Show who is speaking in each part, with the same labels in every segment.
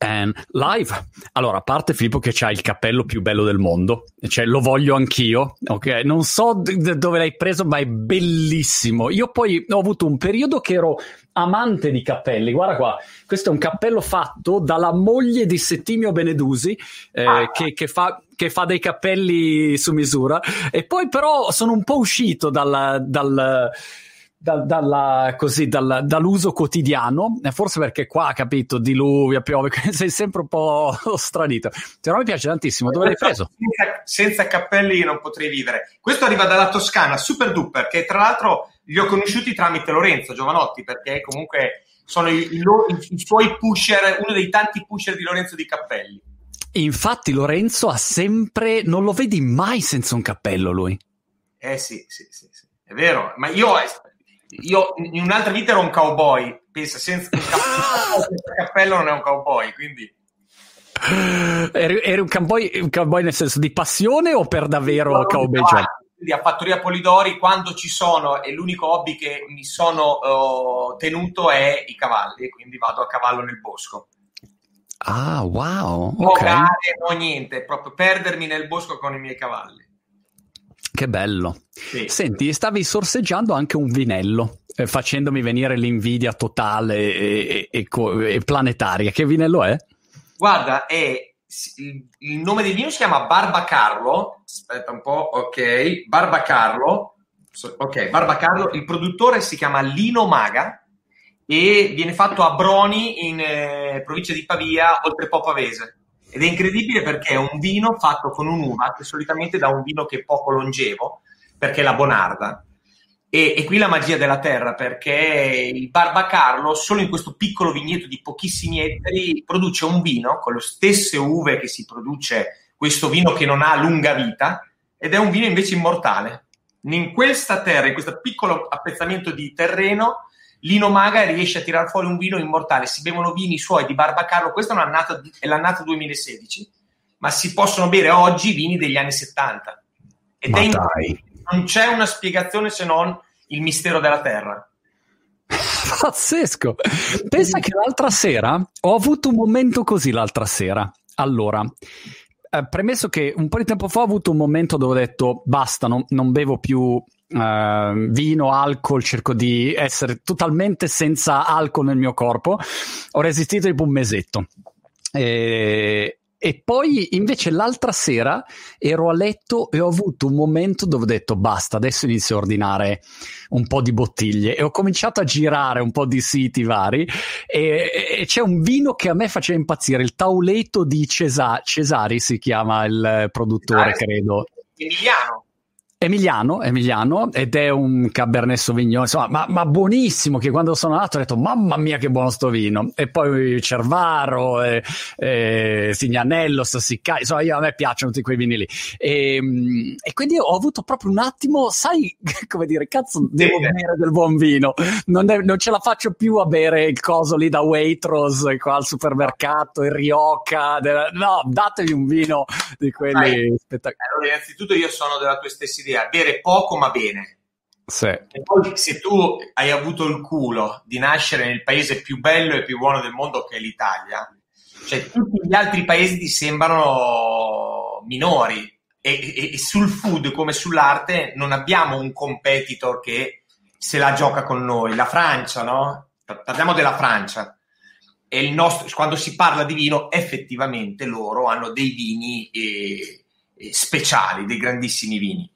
Speaker 1: And live. Allora, a parte Filippo che ha il cappello più bello del mondo, cioè lo voglio anch'io, ok? Non so d- dove l'hai preso, ma è bellissimo. Io poi ho avuto un periodo che ero amante di cappelli. Guarda qua, questo è un cappello fatto dalla moglie di Settimio Benedusi, eh, ah. che, che, fa, che, fa, dei cappelli su misura. E poi però sono un po' uscito dal, dal da, dalla, così, dalla, dall'uso quotidiano, forse perché qua, capito, diluvia, piove, sei sempre un po' stranito. Però mi piace tantissimo, dove l'hai preso?
Speaker 2: Senza, senza cappelli non potrei vivere. Questo arriva dalla Toscana, super duper, che tra l'altro li ho conosciuti tramite Lorenzo Giovanotti, perché comunque sono i, i, i suoi pusher, uno dei tanti pusher di Lorenzo di Cappelli.
Speaker 1: Infatti Lorenzo ha sempre, non lo vedi mai senza un cappello lui.
Speaker 2: Eh sì, sì, sì, sì. è vero, ma io io in un'altra vita ero un cowboy, pensa, senza, cappello, senza cappello non è un cowboy, quindi...
Speaker 1: Eri, eri un, cowboy, un, cowboy, nel senso di passione o per davvero no, cowboy
Speaker 2: job? Quindi a Fattoria Polidori quando ci sono e l'unico hobby che mi sono uh, tenuto è i cavalli, quindi vado a cavallo nel bosco.
Speaker 1: Ah, wow!
Speaker 2: Okay. gare, no niente, proprio perdermi nel bosco con i miei cavalli.
Speaker 1: Che bello. Sì. Senti, stavi sorseggiando anche un vinello, eh, facendomi venire l'invidia totale e, e, e, e, planetaria. Che vinello è?
Speaker 2: Guarda, è, il nome del vino si chiama Barba Carlo. Aspetta un po', ok. Barba Carlo. Ok, Barba Carlo. Il produttore si chiama Lino Maga e viene fatto a Broni in eh, provincia di Pavia, oltre Po Pavese. Ed è incredibile perché è un vino fatto con un'uva che solitamente dà un vino che è poco longevo, perché è la Bonarda. E, e, qui la magia della terra, perché il Barbacarlo, solo in questo piccolo vigneto di pochissimi ettari, produce un vino con le stesse uve che si produce questo vino che non ha lunga vita, ed è un vino invece immortale. In questa terra, in questo piccolo appezzamento di terreno, Lino Maga riesce a tirar fuori un vino immortale. Si bevono vini suoi di Barbacarlo, questa è, è l'annata 2016, ma si possono bere oggi vini degli anni 70. Ed ma è in... non c'è una spiegazione se non il mistero della terra.
Speaker 1: Pazzesco! Pensa che l'altra sera ho avuto un momento così l'altra sera. Allora, eh, premesso che un po' di tempo fa ho avuto un momento dove ho detto basta, non, non bevo più Uh, vino, alcol, cerco di essere totalmente senza alcol nel mio corpo. Ho resistito tipo un mesetto. E, e poi invece l'altra sera ero a letto e ho avuto un momento dove ho detto basta, adesso inizio a ordinare un po' di bottiglie e ho cominciato a girare un po' di siti vari e, e c'è un vino che a me faceva impazzire, il Tauleto di Cesa- Cesari si chiama il produttore, ah, credo.
Speaker 2: Emiliano.
Speaker 1: Emiliano, Emiliano, ed è un Cabernet Sauvignon, insomma, ma, ma, buonissimo, che quando sono andato ho detto, mamma mia che buono sto vino, e poi Cervaro, e, e Signanello, Sassiccai, insomma, io, a me piacciono tutti quei vini lì, e, e, quindi ho avuto proprio un attimo, sai, come dire, cazzo, devo bere del buon vino, non, è, non, ce la faccio più a bere il coso lì da Waitrose, qua al supermercato, il Rioja, della, no, datevi un vino di quelli spettacolari.
Speaker 2: Allora, innanzitutto io sono della tua stessa idea, idea, bere poco ma bene.
Speaker 1: Sì.
Speaker 2: E poi se tu hai avuto il culo di nascere nel paese più bello e più buono del mondo che è l'Italia, cioè tutti gli altri paesi ti sembrano minori e, e, e sul food come sull'arte non abbiamo un competitor che se la gioca con noi. La Francia, no? Parliamo della Francia. E il nostro, quando si parla di vino, effettivamente loro hanno dei vini eh, eh, speciali, dei grandissimi vini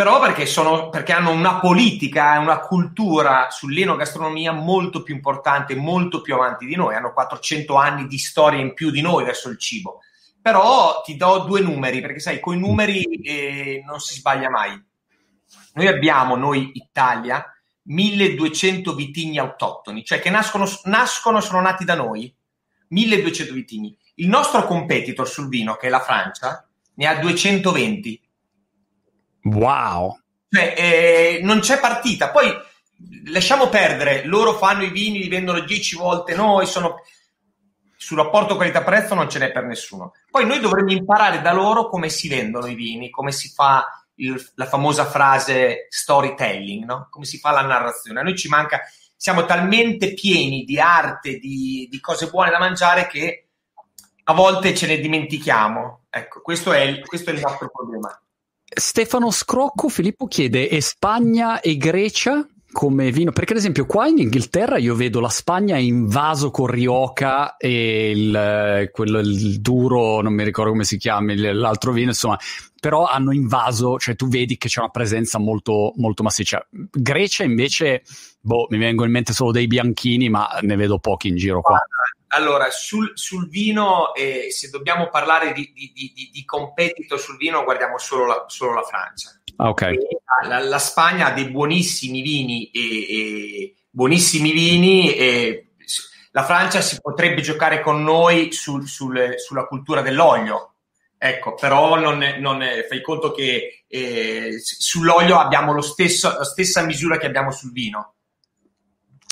Speaker 2: però perché, sono, perché hanno una politica, una cultura sull'enogastronomia molto più importante, molto più avanti di noi, hanno 400 anni di storia in più di noi verso il cibo. Però ti do due numeri, perché sai, con i numeri eh, non si sbaglia mai. Noi abbiamo, noi Italia, 1200 vitigni autoctoni, cioè che nascono, nascono sono nati da noi, 1200 vitigni. Il nostro competitor sul vino, che è la Francia, ne ha 220
Speaker 1: Wow!
Speaker 2: Cioè, eh, non c'è partita. Poi lasciamo perdere, loro fanno i vini, li vendono 10 volte noi, sono... sul rapporto qualità-prezzo non ce n'è per nessuno. Poi noi dovremmo imparare da loro come si vendono i vini, come si fa il, la famosa frase storytelling, no? come si fa la narrazione. A noi ci manca, siamo talmente pieni di arte, di, di cose buone da mangiare che a volte ce ne dimentichiamo. Ecco, questo è questo è il nostro problema.
Speaker 1: Stefano Scrocco, Filippo chiede, e Spagna e Grecia come vino? Perché ad esempio qua in Inghilterra io vedo la Spagna invaso con Rioja e il, quello, il duro, non mi ricordo come si chiama, l'altro vino, insomma, però hanno invaso, cioè tu vedi che c'è una presenza molto, molto massiccia. Grecia invece, boh, mi vengono in mente solo dei bianchini, ma ne vedo pochi in giro qua.
Speaker 2: Allora, sul, sul vino, eh, se dobbiamo parlare di, di, di, di, competitor sul vino, guardiamo solo la, solo la Francia.
Speaker 1: Ah, okay.
Speaker 2: la, la, Spagna ha dei buonissimi vini e, e buonissimi vini e la Francia si potrebbe giocare con noi sul, sul, sulla cultura dell'olio. Ecco, però non, non fai conto che eh, sull'olio abbiamo lo stesso, la stessa misura che abbiamo sul vino.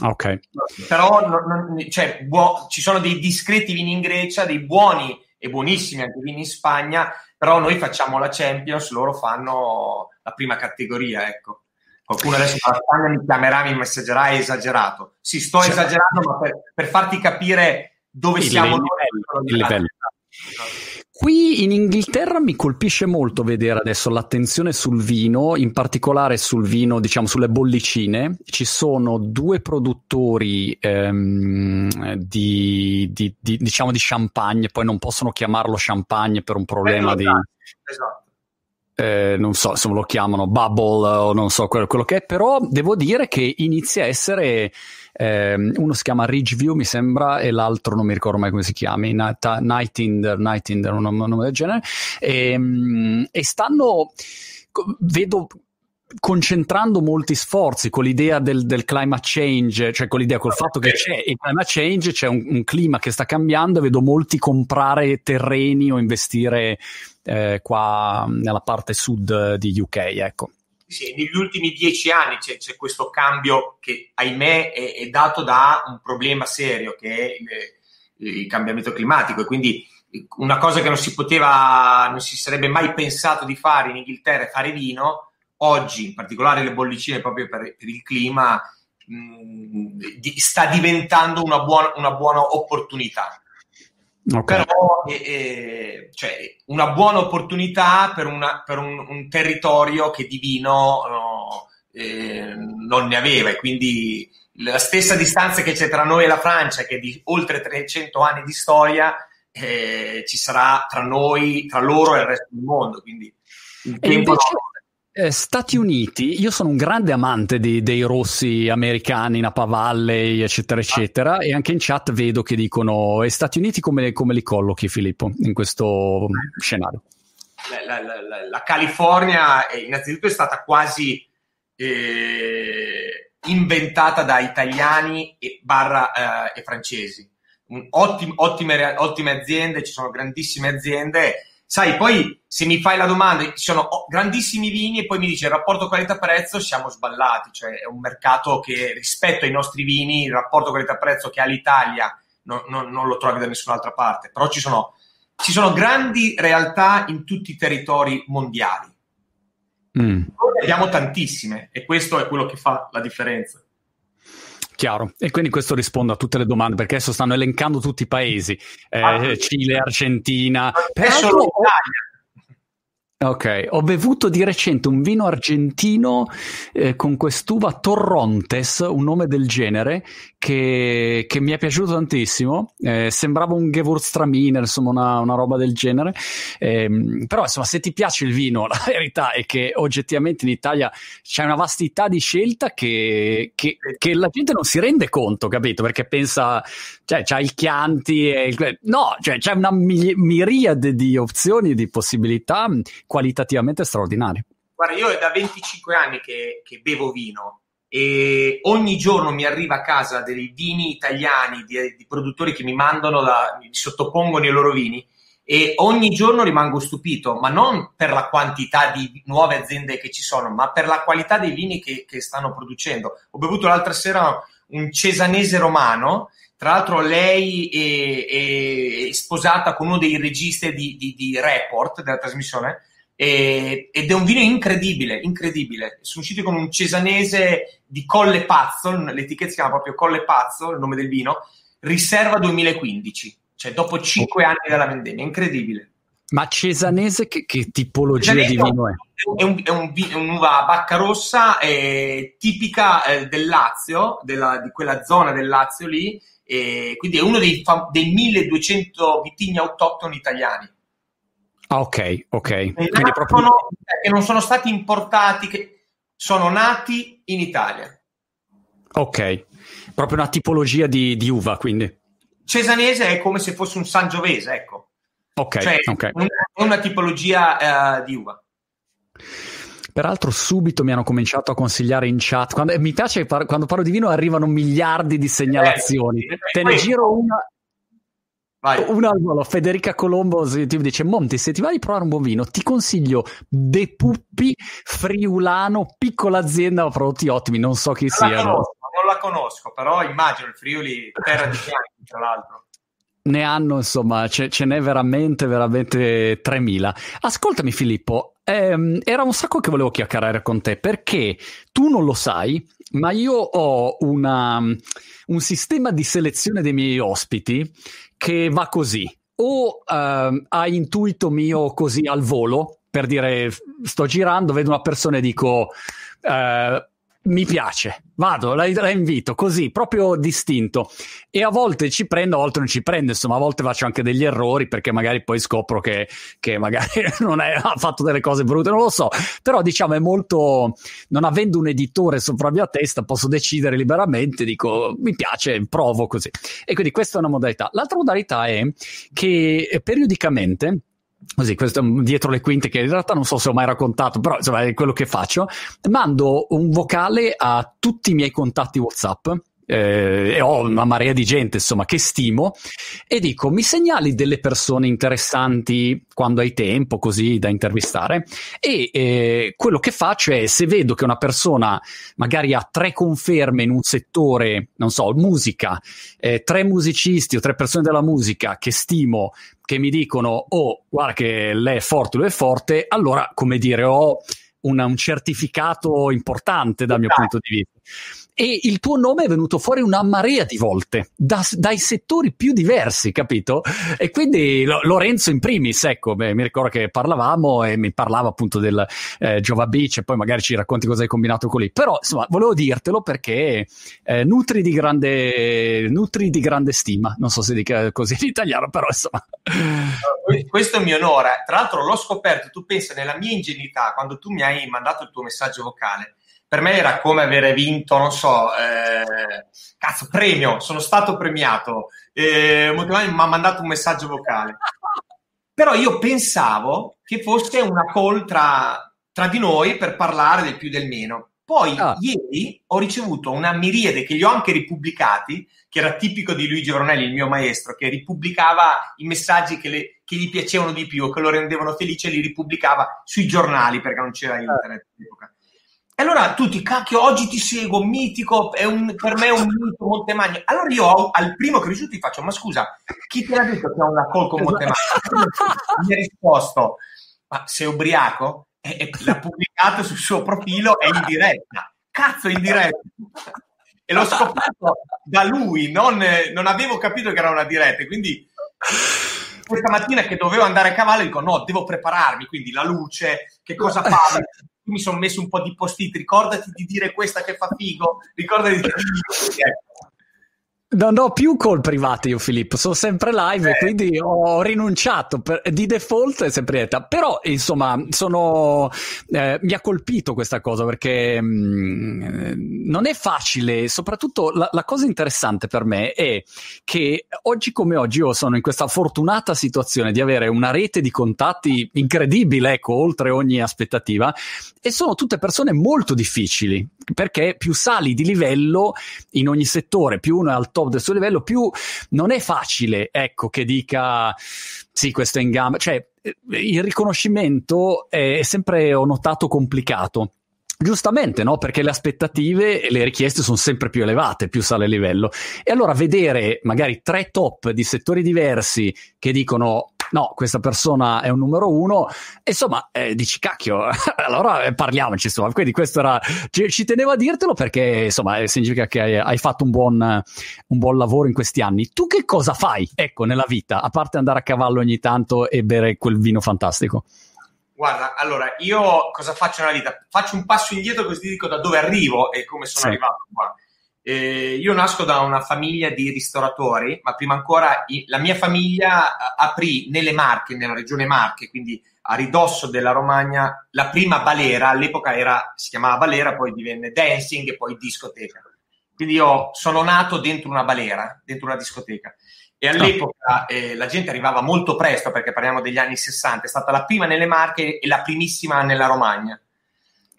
Speaker 1: Ok.
Speaker 2: Però non, non, cioè, buo, ci sono dei discreti vini in Grecia, dei buoni e buonissimi anche vini in Spagna, però noi facciamo la Champions, loro fanno la prima categoria, ecco. Qualcuno adesso dalla Spagna mi chiamerà, mi messaggerà, è esagerato. Sì, sto cioè, esagerando, ma per, per, farti capire dove siamo
Speaker 1: noi. Il livello. Qui in Inghilterra mi colpisce molto vedere adesso l'attenzione sul vino, in particolare sul vino, diciamo sulle bollicine. Ci sono due produttori ehm, di, di, di, diciamo di champagne, poi non possono chiamarlo champagne per un problema di... Esatto. Eh, non so se lo chiamano bubble o non so quello, quello, che è, però devo dire che inizia a essere eh, uno si chiama Ridgeview, mi sembra, e l'altro non mi ricordo mai come si chiami, Nightinder, Nightinder, un nome del genere, e, ehm, e stanno, vedo concentrando molti sforzi con l'idea del, del, climate change, cioè con l'idea col fatto che c'è il climate change, c'è un, un clima che sta cambiando e vedo molti comprare terreni o investire eh, qua nella parte sud di UK, ecco.
Speaker 2: Sì, negli ultimi dieci anni c'è, c'è, questo cambio che, ahimè, è, è, dato da un problema serio che è il, il, cambiamento climatico. E quindi una cosa che non si poteva, non si sarebbe mai pensato di fare in Inghilterra è fare vino, oggi, in particolare le bollicine proprio per, per il clima, mh, di, sta diventando una buona, una buona opportunità. Okay. Però è, è, cioè, una buona opportunità per, una, per un, un, territorio che di vino no, eh, non ne aveva e quindi la stessa distanza che c'è tra noi e la Francia, che è di oltre 300 anni di storia, eh, ci sarà tra noi, tra loro e il resto del mondo. Quindi
Speaker 1: il tempo invece, eh, Stati Uniti, io sono un grande amante di, dei rossi americani, Napa Valley, eccetera, eccetera, ah. e anche in chat vedo che dicono: E Stati Uniti come, come li collochi, Filippo, in questo scenario?
Speaker 2: La, la, la, la California, è, innanzitutto, è stata quasi eh, inventata da italiani e, barra, eh, e francesi. Ottim, ottime, ottime aziende, ci sono grandissime aziende Sai, poi se mi fai la domanda, ci sono grandissimi vini e poi mi dice il rapporto qualità-prezzo, siamo sballati, cioè è un mercato che rispetto ai nostri vini, il rapporto qualità-prezzo che ha l'Italia no, no, non lo trovi da nessun'altra parte, però ci sono, ci sono grandi realtà in tutti i territori mondiali. Mm. Noi abbiamo tantissime e questo è quello che fa la differenza.
Speaker 1: Chiaro, e quindi questo risponde a tutte le domande perché adesso stanno elencando tutti i paesi, eh, ah, Cile, Argentina,
Speaker 2: Italia.
Speaker 1: Ok, ho bevuto di recente un vino argentino eh, con quest'uva Torrontes, un nome del genere, che, che mi è piaciuto tantissimo. Eh, sembrava un Gewürztraminer, insomma, una, una roba del genere. Eh, però, insomma, se ti piace il vino, la verità è che oggettivamente in Italia c'è una vastità di scelta che, che, che la gente non si rende conto, capito? Perché pensa, cioè, c'ha il Chianti e il... No, cioè, c'è una miriade di opzioni, di possibilità qualitativamente straordinari.
Speaker 2: Guarda, io è da 25 anni che, che bevo vino e ogni giorno mi arriva a casa dei vini italiani di, di produttori che mi mandano, da, mi sottopongono i loro vini e ogni giorno rimango stupito, ma non per la quantità di nuove aziende che ci sono, ma per la qualità dei vini che, che stanno producendo. Ho bevuto l'altra sera un cesanese romano, tra l'altro lei è, è sposata con uno dei registi di, di, di Report della trasmissione E, ed è un vino incredibile, incredibile. Sono usciti con un cesanese di Colle Pazzo, l'etichetta si chiama proprio Colle Pazzo, il nome del vino, riserva 2015, cioè dopo 5 anni dalla vendemmia, incredibile.
Speaker 1: Ma cesanese che, che tipologia cesanese di vino è?
Speaker 2: È, un, è, un, è un'uva bacca rossa eh, tipica eh, del Lazio, della, di quella zona del Lazio lì, e quindi è uno dei, dei 1200 vitigni autoctoni italiani.
Speaker 1: Ah, ok, ok.
Speaker 2: Nascono, proprio... Che non sono stati importati, che sono nati in Italia.
Speaker 1: Ok, proprio una tipologia di, di uva, quindi.
Speaker 2: Cesanese è come se fosse un Sangiovese, ecco.
Speaker 1: Ok,
Speaker 2: cioè,
Speaker 1: okay.
Speaker 2: È una tipologia uh, di uva.
Speaker 1: Peraltro subito mi hanno cominciato a consigliare in chat. Quando, mi piace par- quando parlo di vino arrivano miliardi di segnalazioni. Eh, Te ne giro una. Vai. Una al volo, Federica Colombo ti dice: Monti, se ti vai a provare un buon vino, ti consiglio De Puppi Friulano, piccola azienda, prodotti ottimi. Non so chi non siano.
Speaker 2: La conosco, non la conosco, però immagino il Friuli, terra di fianchi, tra l'altro
Speaker 1: ne hanno, insomma, ce, ce n'è veramente, veramente 3000. Ascoltami Filippo, ehm, era un sacco che volevo chiacchierare con te perché tu non lo sai, ma io ho una, un sistema di selezione dei miei ospiti che va così. O ehm, a intuito mio così al volo, per dire sto girando, vedo una persona e dico... Eh, mi piace, vado, la, la, invito così, proprio distinto. E a volte ci prendo, a volte non ci prendo, insomma, a volte faccio anche degli errori perché magari poi scopro che, che magari non è, ha fatto delle cose brutte, non lo so. Però diciamo è molto, non avendo un editore sopra la mia testa, posso decidere liberamente, dico mi piace, provo così. E quindi questa è una modalità. L'altra modalità è che periodicamente così, questo dietro le quinte che in realtà non so se ho mai raccontato, però insomma è quello che faccio, mando un vocale a tutti i miei contatti WhatsApp eh, e ho una marea di gente insomma che stimo. E dico mi segnali delle persone interessanti quando hai tempo così da intervistare? E eh, quello che faccio è se vedo che una persona magari ha tre conferme in un settore non so musica eh, tre musicisti o tre persone della musica che stimo che mi dicono oh guarda che lei è forte lui è forte allora come dire ho una, un certificato importante dal mio punto di vista e il tuo nome è venuto fuori una marea di volte da, dai settori più diversi, capito? E quindi Lorenzo in primis, ecco, beh, mi ricordo che parlavamo e mi parlava appunto del eh, Giova Beach e poi magari ci racconti cosa hai combinato con lui. Però insomma, volevo dirtelo perché eh, nutri, di grande, nutri di grande stima, non so se dica così in italiano, però insomma.
Speaker 2: Questo mio onore. Tra l'altro l'ho scoperto, tu pensa nella mia ingenuità, quando tu mi hai mandato il tuo messaggio vocale per me era come avere vinto, non so, eh, cazzo, premio, sono stato premiato, eh, mi ha mandato un messaggio vocale. Però io pensavo che fosse una call tra, tra di noi per parlare del più e del meno. Poi ah. ieri ho ricevuto una miriade che li ho anche ripubblicati, che era tipico di Luigi Veronelli, il mio maestro, che ripubblicava i messaggi che, le, che gli piacevano di più, che lo rendevano felice, e li ripubblicava sui giornali perché non c'era internet all'epoca. E allora tutti, cacchio, oggi ti seguo, mitico, un, per me è un mito Montemagno. Allora io al primo che ricevuto ti faccio, ma scusa, chi te l'ha detto che ho una call con Montemagno? Mi ha risposto, ma sei ubriaco? E, e l'ha pubblicato sul suo profilo, è in diretta. Cazzo, in diretta. E l'ho scoperto da lui, non, non avevo capito che era una diretta, quindi questa mattina che dovevo andare a cavallo dico no, devo prepararmi, quindi la luce, che cosa fa, mi sono messo un po' di post-it, ricordati di dire questa che fa figo, ricordati di dire...
Speaker 1: Non ho più call private io Filippo, sono sempre live eh. e quindi ho rinunciato per, di default è sempre diretta. Però insomma sono, eh, mi ha colpito questa cosa perché mh, mm, non è facile, soprattutto la, la, cosa interessante per me è che oggi come oggi io sono in questa fortunata situazione di avere una rete di contatti incredibile, ecco, oltre ogni aspettativa e sono tutte persone molto difficili perché più sali di livello in ogni settore, più uno è al top del suo livello, più non è facile, ecco, che dica sì, questo è in gamba. Cioè, il riconoscimento è sempre, ho notato, complicato. Giustamente, no? Perché le aspettative e le richieste sono sempre più elevate, più sale il livello. E allora vedere magari tre top di settori diversi che dicono no, questa persona è un numero uno, insomma, eh, dici cacchio, allora eh, parliamoci, insomma, quindi questo era, ci, ci, tenevo a dirtelo perché, insomma, eh, significa che hai, hai fatto un buon, un buon, lavoro in questi anni. Tu che cosa fai, ecco, nella vita, a parte andare a cavallo ogni tanto e bere quel vino fantastico?
Speaker 2: Guarda, allora, io cosa faccio nella vita? Faccio un passo indietro così ti dico da dove arrivo e come sono sì. arrivato qua. Eh, io nasco da una famiglia di ristoratori, ma prima ancora la mia famiglia eh, aprì nelle Marche, nella regione Marche, quindi a ridosso della Romagna, la prima balera, all'epoca era, si chiamava balera, poi divenne dancing e poi discoteca. Quindi io sono nato dentro una balera, dentro una discoteca. E all'epoca eh, la gente arrivava molto presto, perché parliamo degli anni 60, è stata la prima nelle Marche e la primissima nella Romagna.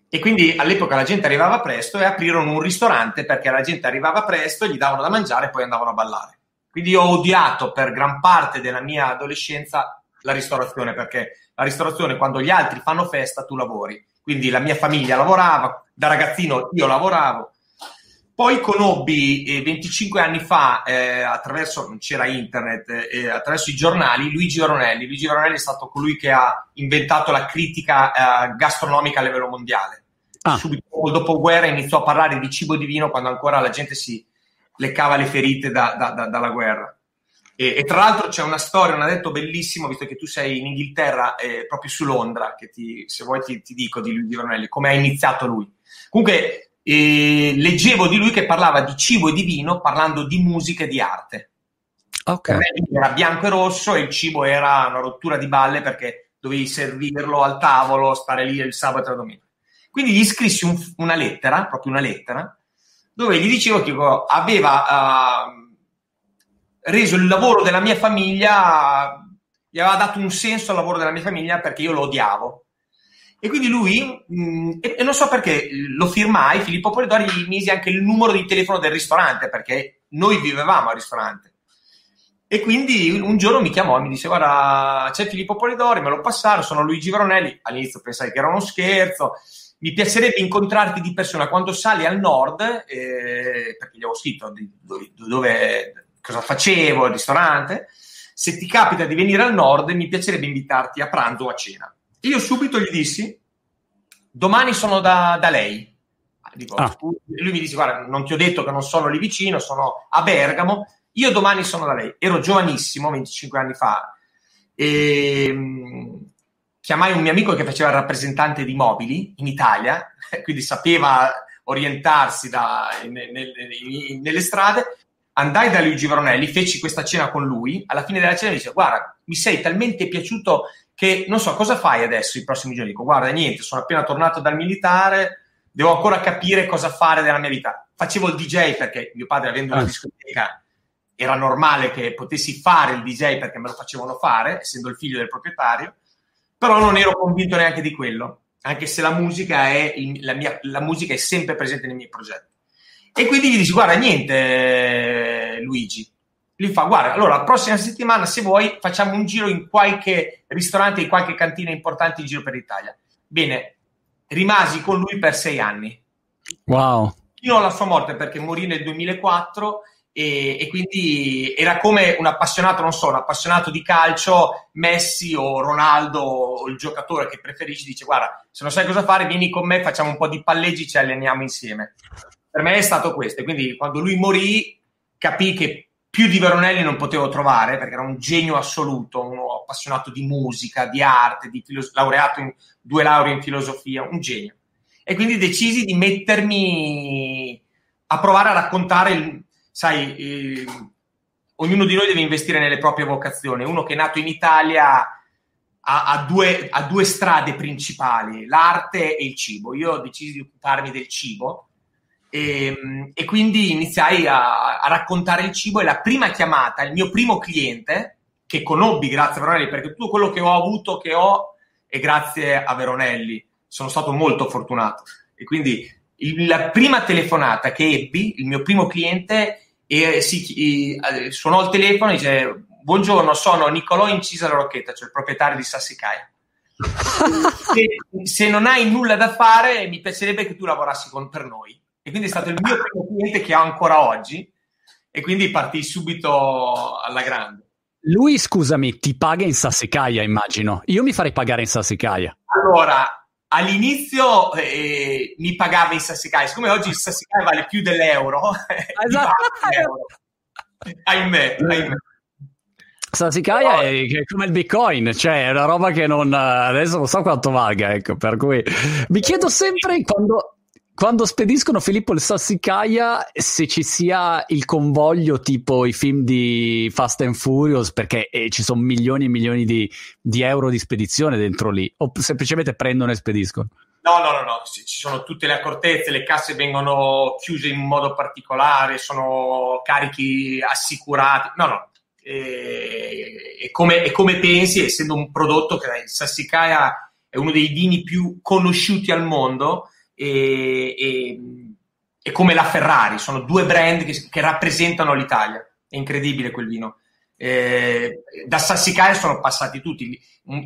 Speaker 2: E quindi all'epoca la gente arrivava presto e aprirono un ristorante perché la gente arrivava presto, gli davano da mangiare e poi andavano a ballare. Quindi ho odiato per gran parte della mia adolescenza la ristorazione perché la ristorazione quando gli altri fanno festa tu lavori. Quindi la mia famiglia lavorava, da ragazzino io lavoravo. Poi conobbi eh, 25 anni fa, eh, attraverso, non c'era internet, eh, attraverso i giornali, Luigi Veronelli. Luigi Veronelli è stato colui che ha inventato la critica eh, gastronomica a livello mondiale Ah. Subito dopo il dopoguerra iniziò a parlare di cibo divino quando ancora la gente si leccava le ferite da, da, da, dalla guerra. E, e, tra l'altro c'è una storia, un addetto bellissimo, visto che tu sei in Inghilterra, eh, proprio su Londra, che ti, se vuoi ti, ti dico di lui di Ronelli, come ha iniziato lui. Comunque, eh, leggevo di lui che parlava di cibo e di vino parlando di musica e di arte. Okay. Era bianco e rosso e il cibo era una rottura di balle perché dovevi servirlo al tavolo, stare lì il sabato e la domenica. Quindi gli scrissi un, una lettera, proprio una lettera, dove gli dicevo che aveva uh, reso il lavoro della mia famiglia, gli aveva dato un senso al lavoro della mia famiglia perché io lo odiavo. E quindi lui, mh, e, e, non so perché, lo firmai, Filippo Polidori gli mise anche il numero di telefono del ristorante perché noi vivevamo al ristorante. E quindi un giorno mi chiamò e mi disse: Guarda, c'è Filippo Polidori, me lo passarono, sono Luigi Veronelli. All'inizio pensai che era uno scherzo mi piacerebbe incontrarti di persona quando sali al nord, eh, perché gli avevo scritto dove, dove, cosa facevo, il ristorante. Se ti capita di venire al nord, mi piacerebbe invitarti a pranzo o a cena. Io subito gli dissi: domani sono da, da lei. Dico, ah. Lui mi dice: Guarda, non ti ho detto che non sono lì vicino, sono a Bergamo. Io domani sono da lei. Ero giovanissimo, 25 anni fa. E, chiamai un mio amico che faceva il rappresentante di mobili in Italia, quindi sapeva orientarsi da, in, in, in, nelle strade. Andai da Luigi Veronelli, feci questa cena con lui. Alla fine della cena mi dice: Guarda, mi sei talmente piaciuto che non so cosa fai adesso i prossimi giorni. Dico: Guarda, niente, sono appena tornato dal militare, devo ancora capire cosa fare della mia vita. Facevo il DJ perché mio padre, avendo una ah. discoteca, era normale che potessi fare il DJ perché me lo facevano fare, essendo il figlio del proprietario però non ero convinto neanche di quello, anche se la musica è, la mia, la musica è sempre presente nei miei progetti. E quindi gli dici, guarda, niente, Luigi. Gli fa, guarda, allora la prossima settimana, se vuoi, facciamo un giro in qualche ristorante, in qualche cantina importante in giro per l'Italia. Bene, rimasi con lui per sei anni.
Speaker 1: Wow.
Speaker 2: Fino alla sua morte, perché morì nel 2004 e, e, quindi era come un appassionato, non so, un appassionato di calcio, Messi o Ronaldo o il giocatore che preferisci, dice guarda, se non sai cosa fare vieni con me, facciamo un po' di palleggi, ci alleniamo insieme. Per me è stato questo, quindi quando lui morì capì che più di Veronelli non potevo trovare perché era un genio assoluto, uno appassionato di musica, di arte, di filos- laureato in due lauree in filosofia, un genio. E quindi decisi di mettermi a provare a raccontare il, sai, eh, ognuno di noi deve investire nelle proprie vocazioni. Uno che è nato in Italia ha, ha, due, ha, due, strade principali, l'arte e il cibo. Io ho deciso di occuparmi del cibo e, e quindi iniziai a, a, raccontare il cibo e la prima chiamata, il mio primo cliente, che conobbi grazie a Veronelli, perché tutto quello che ho avuto, che ho, è grazie a Veronelli. Sono stato molto fortunato. E quindi il, la prima telefonata che ebbi, il mio primo cliente, e si, e, suonò il telefono e dice buongiorno sono Nicolò Incisa la Rocchetta cioè il proprietario di Sassicaia se, se, non hai nulla da fare mi piacerebbe che tu lavorassi con, per noi e quindi è stato il mio primo cliente che ho ancora oggi e quindi partì subito alla grande
Speaker 1: lui, scusami, ti paga in Sassicaia, immagino. Io mi farei pagare in Sassicaia.
Speaker 2: Allora, all'inizio eh, mi pagava in Sassicaia, siccome oggi il Sassicaia vale più dell'euro, esatto. ahimè, ahimè.
Speaker 1: Sassicaia è come il bitcoin, cioè è una roba che non adesso non so quanto valga, ecco, per cui mi chiedo sempre quando, quando spediscono Filippo il Sassicaia se ci sia il convoglio tipo i film di Fast and Furious perché eh, ci sono milioni e milioni di, di, euro di spedizione dentro lì o semplicemente prendono e spediscono.
Speaker 2: No, no, no, no, ci sono tutte le accortezze, le casse vengono chiuse in modo particolare, sono carichi assicurati. No, no, e, e, come, e, come, pensi, essendo un prodotto che il Sassicaia è uno dei vini più conosciuti al mondo e, e come la Ferrari, sono due brand che, che, rappresentano l'Italia. È incredibile quel vino. Eh, da Sassicaia sono passati tutti. Un,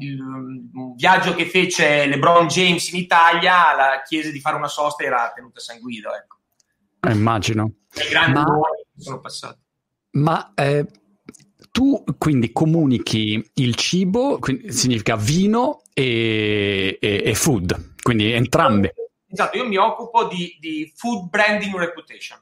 Speaker 2: un, viaggio che fece LeBron James in Italia, la chiese di fare una sosta era tenuta a San Guido. Ecco.
Speaker 1: Eh, immagino.
Speaker 2: I grandi ma, sono passati.
Speaker 1: Ma eh, tu quindi comunichi il cibo, significa vino e, e, e, food, quindi entrambe.
Speaker 2: Esatto, io mi occupo di, di food branding reputation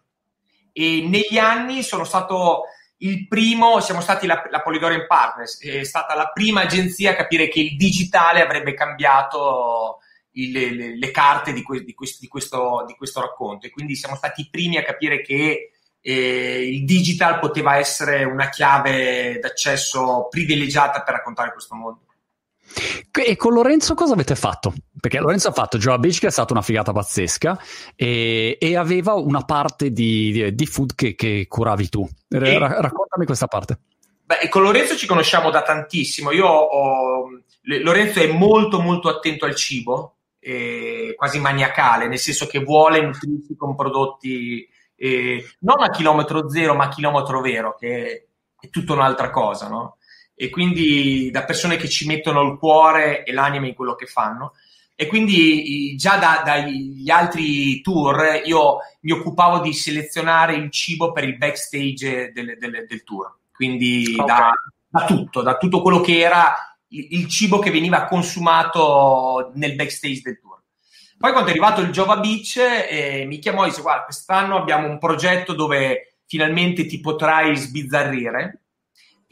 Speaker 2: e negli anni sono stato il primo, siamo stati la, la Polydorian Partners, è stata la prima agenzia a capire che il digitale avrebbe cambiato il, le, le, carte di, que, di, questo, di, questo, di questo racconto e quindi siamo stati i primi a capire che e il digital poteva essere una chiave d'accesso privilegiata per raccontare questo mondo.
Speaker 1: E con Lorenzo cosa avete fatto? Perché Lorenzo ha fatto Joa Beach che è stata una figata pazzesca e, e aveva una parte di, di, di food che, che, curavi tu. E, raccontami questa parte.
Speaker 2: Beh, con Lorenzo ci conosciamo da tantissimo. Io ho, Lorenzo è molto molto attento al cibo, quasi maniacale, nel senso che vuole nutrirsi con prodotti eh, non a chilometro zero, ma a chilometro vero, che è tutta un'altra cosa, no? E quindi da persone che ci mettono il cuore e l'anima in quello che fanno. E quindi già da, dagli altri tour io mi occupavo di selezionare il cibo per il backstage del, del, del tour. Quindi okay. da, da, tutto, da tutto quello che era il, il cibo che veniva consumato nel backstage del tour. Poi quando è arrivato il Jova Beach eh, mi chiamò e disse guarda quest'anno abbiamo un progetto dove finalmente ti potrai sbizzarrire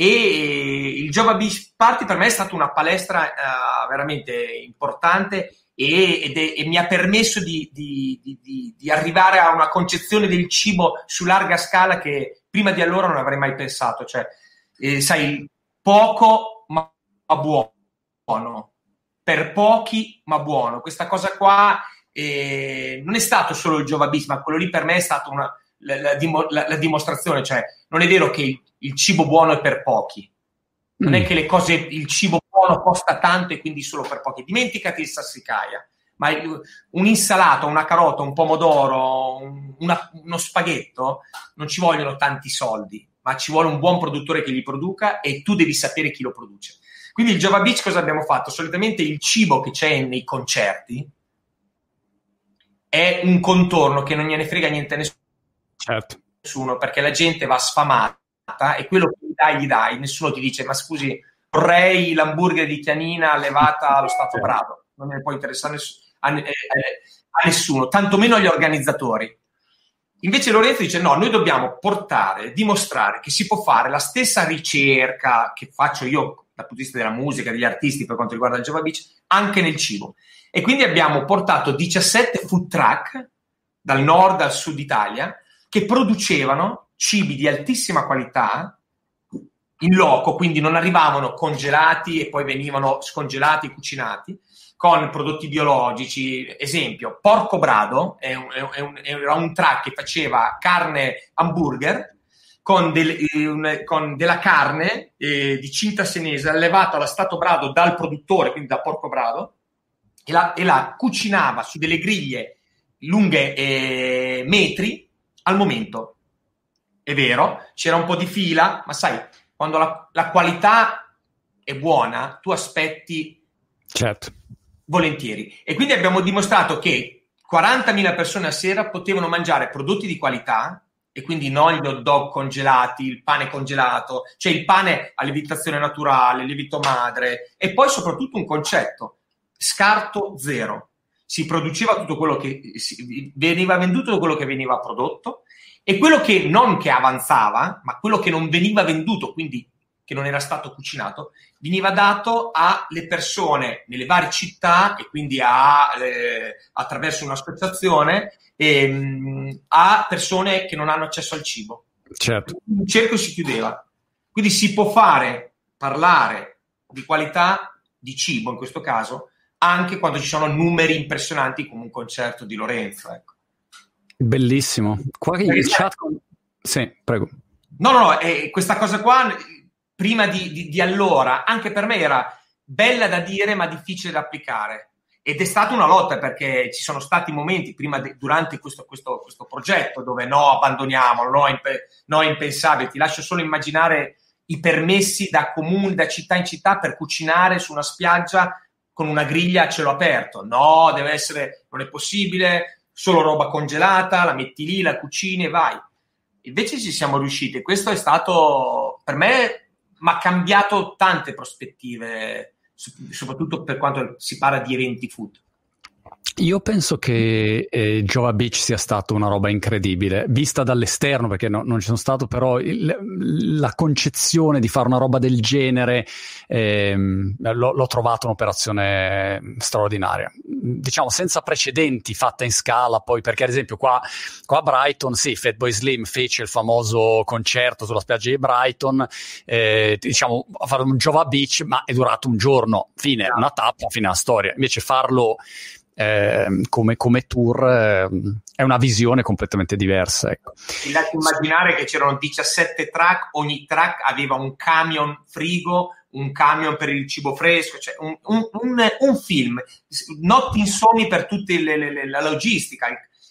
Speaker 2: e il Jova Beach Party per me è stata una palestra uh, veramente importante e, è, e mi ha permesso di, di, di, di, arrivare a una concezione del cibo su larga scala che prima di allora non avrei mai pensato. Cioè, eh, sai, poco ma buono per pochi ma buono. Questa cosa qua eh, non è stato solo il Giova Bis, ma quello lì per me è stata una, la, la, la, la, dimostrazione. Cioè, non è vero che il, cibo buono è per pochi. Non mm. è che le cose, il cibo buono costa tanto e quindi solo per pochi. Dimenticati il sassicaia. Ma un'insalata, una carota, un pomodoro, un, una, uno spaghetto, non ci vogliono tanti soldi, ma ci vuole un buon produttore che li produca e tu devi sapere chi lo produce. Quindi il Java Beach cosa abbiamo fatto? Solitamente il cibo che c'è nei concerti è un contorno che non gliene frega niente a nessuno, certo. perché la gente va sfamata e quello che gli dai, gli dai. Nessuno ti dice, ma scusi, vorrei l'hamburger di Chianina allevata allo Stato certo. Bravo. Non ne può interessare a, a, a nessuno, tantomeno agli organizzatori. Invece Lorenzo dice no, noi dobbiamo portare, dimostrare che si può fare la stessa ricerca che faccio io dal punto di vista della musica, degli artisti per quanto riguarda il Java Beach, anche nel cibo. E quindi abbiamo portato 17 food truck dal nord al sud Italia che producevano cibi di altissima qualità in loco, quindi non arrivavano congelati e poi venivano scongelati cucinati con prodotti biologici. Esempio, Porco Brado è un, è un, era un truck che faceva carne hamburger con, del, un, con della carne eh, di cinta senese allevata allo stato brado dal produttore, quindi da porco brado, e la, e la cucinava su delle griglie lunghe eh, metri al momento. È vero, c'era un po' di fila, ma sai, quando la, la qualità è buona, tu aspetti
Speaker 1: certo.
Speaker 2: volentieri. E quindi abbiamo dimostrato che 40.000 persone a sera potevano mangiare prodotti di qualità e quindi non gli hot dog congelati, il pane congelato, cioè il pane a lievitazione naturale, lievito madre e poi soprattutto un concetto, scarto zero. Si produceva tutto quello che si, veniva venduto quello che veniva prodotto e quello che non che avanzava, ma quello che non veniva venduto, quindi che non era stato cucinato, veniva dato alle persone nelle varie città e quindi a, eh, attraverso un'associazione ehm, a persone che non hanno accesso al cibo.
Speaker 1: Certo.
Speaker 2: Il cerchio si chiudeva. Quindi si può fare, parlare di qualità di cibo in questo caso, anche quando ci sono numeri impressionanti come un concerto di Lorenzo. Ecco.
Speaker 1: Bellissimo. Qua in chat... Sì, prego.
Speaker 2: No, no, no, eh, questa cosa qua, prima di, di, di allora, anche per me era bella da dire ma difficile da applicare ed è stata una lotta perché ci sono stati momenti prima de, durante questo, questo, questo, progetto dove no, abbandoniamolo, no, imp- no, impensabile. Ti lascio solo immaginare i permessi da comune, da città in città per cucinare su una spiaggia con una griglia a cielo aperto. No, deve essere, non è possibile, solo roba congelata, la metti lì, la cucini e vai. Invece ci siamo riusciti. Questo è stato, per me, mi ha cambiato tante prospettive soprattutto per quanto si parla di eventi food.
Speaker 1: Io penso che eh, Jova Beach sia stata una roba incredibile, vista dall'esterno, perché no, non ci sono stato, però il, la concezione di fare una roba del genere ehm, l'ho, l'ho trovato un'operazione straordinaria. Diciamo senza precedenti, fatta in scala, poi perché ad esempio qua, qua a Brighton, sì, Fatboy Slim fece il famoso concerto sulla spiaggia di Brighton, eh, diciamo, a fare un Jova Beach, ma è durato un giorno, fine, una tappa, fine alla storia. Invece farlo eh, come, come, tour eh, è una visione completamente diversa. Ecco.
Speaker 2: Mi lascio immaginare che c'erano 17 track, ogni track aveva un camion frigo, un camion per il cibo fresco, cioè un, un, un, un film, notti insonni per tutta la logistica.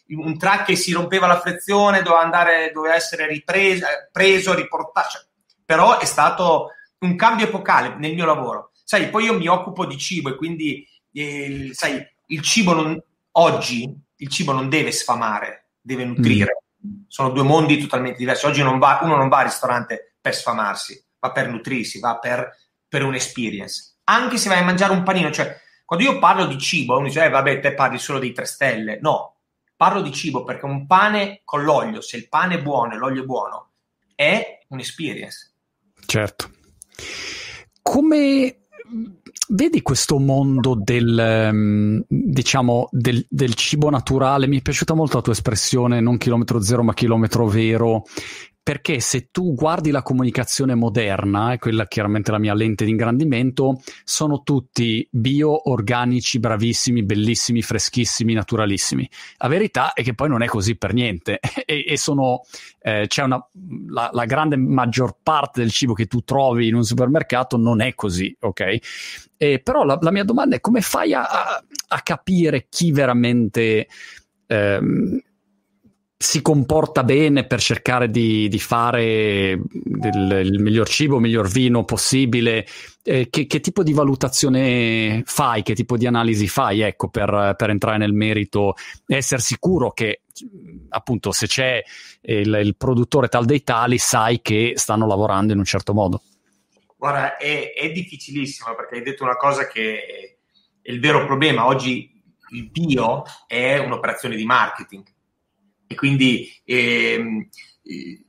Speaker 2: Un track che si rompeva la frizione, doveva, andare, doveva essere ripreso, preso, riportato. Cioè, però è stato un cambio epocale nel mio lavoro. Sai, poi io mi occupo di cibo e quindi, eh, sai, il cibo non, oggi il cibo non deve sfamare, deve nutrire. Mm. Sono due mondi totalmente diversi. Oggi non va, uno non va al ristorante per sfamarsi, va per nutrirsi, va per, per un'experience. Anche se vai a mangiare un panino, cioè quando io parlo di cibo, uno dice, eh, vabbè, te parli solo di tre stelle. No, parlo di cibo perché un pane con l'olio, se il pane è buono e l'olio è buono, è un'experience.
Speaker 1: Certo. Come vedi questo mondo del, um, diciamo, del, del, cibo naturale? Mi è piaciuta molto la tua espressione, non chilometro zero ma chilometro vero, perché se tu guardi la comunicazione moderna, e quella chiaramente la mia lente di ingrandimento, sono tutti bio, organici, bravissimi, bellissimi, freschissimi, naturalissimi. La verità è che poi non è così per niente e, e sono, eh, c'è una, la, la, grande maggior parte del cibo che tu trovi in un supermercato non è così, ok? Eh, però la, la, mia domanda è come fai a, a capire chi veramente... Ehm, si comporta bene per cercare di, di fare del, il miglior cibo, il miglior vino possibile. Eh, che, che, tipo di valutazione fai? Che tipo di analisi fai? Ecco, per, per entrare nel merito e essere sicuro che appunto se c'è il, il, produttore tal dei tali, sai che stanno lavorando in un certo modo.
Speaker 2: Guarda, è, è difficilissimo perché hai detto una cosa che è il vero problema. Oggi il bio è un'operazione di marketing e quindi, ehm, eh,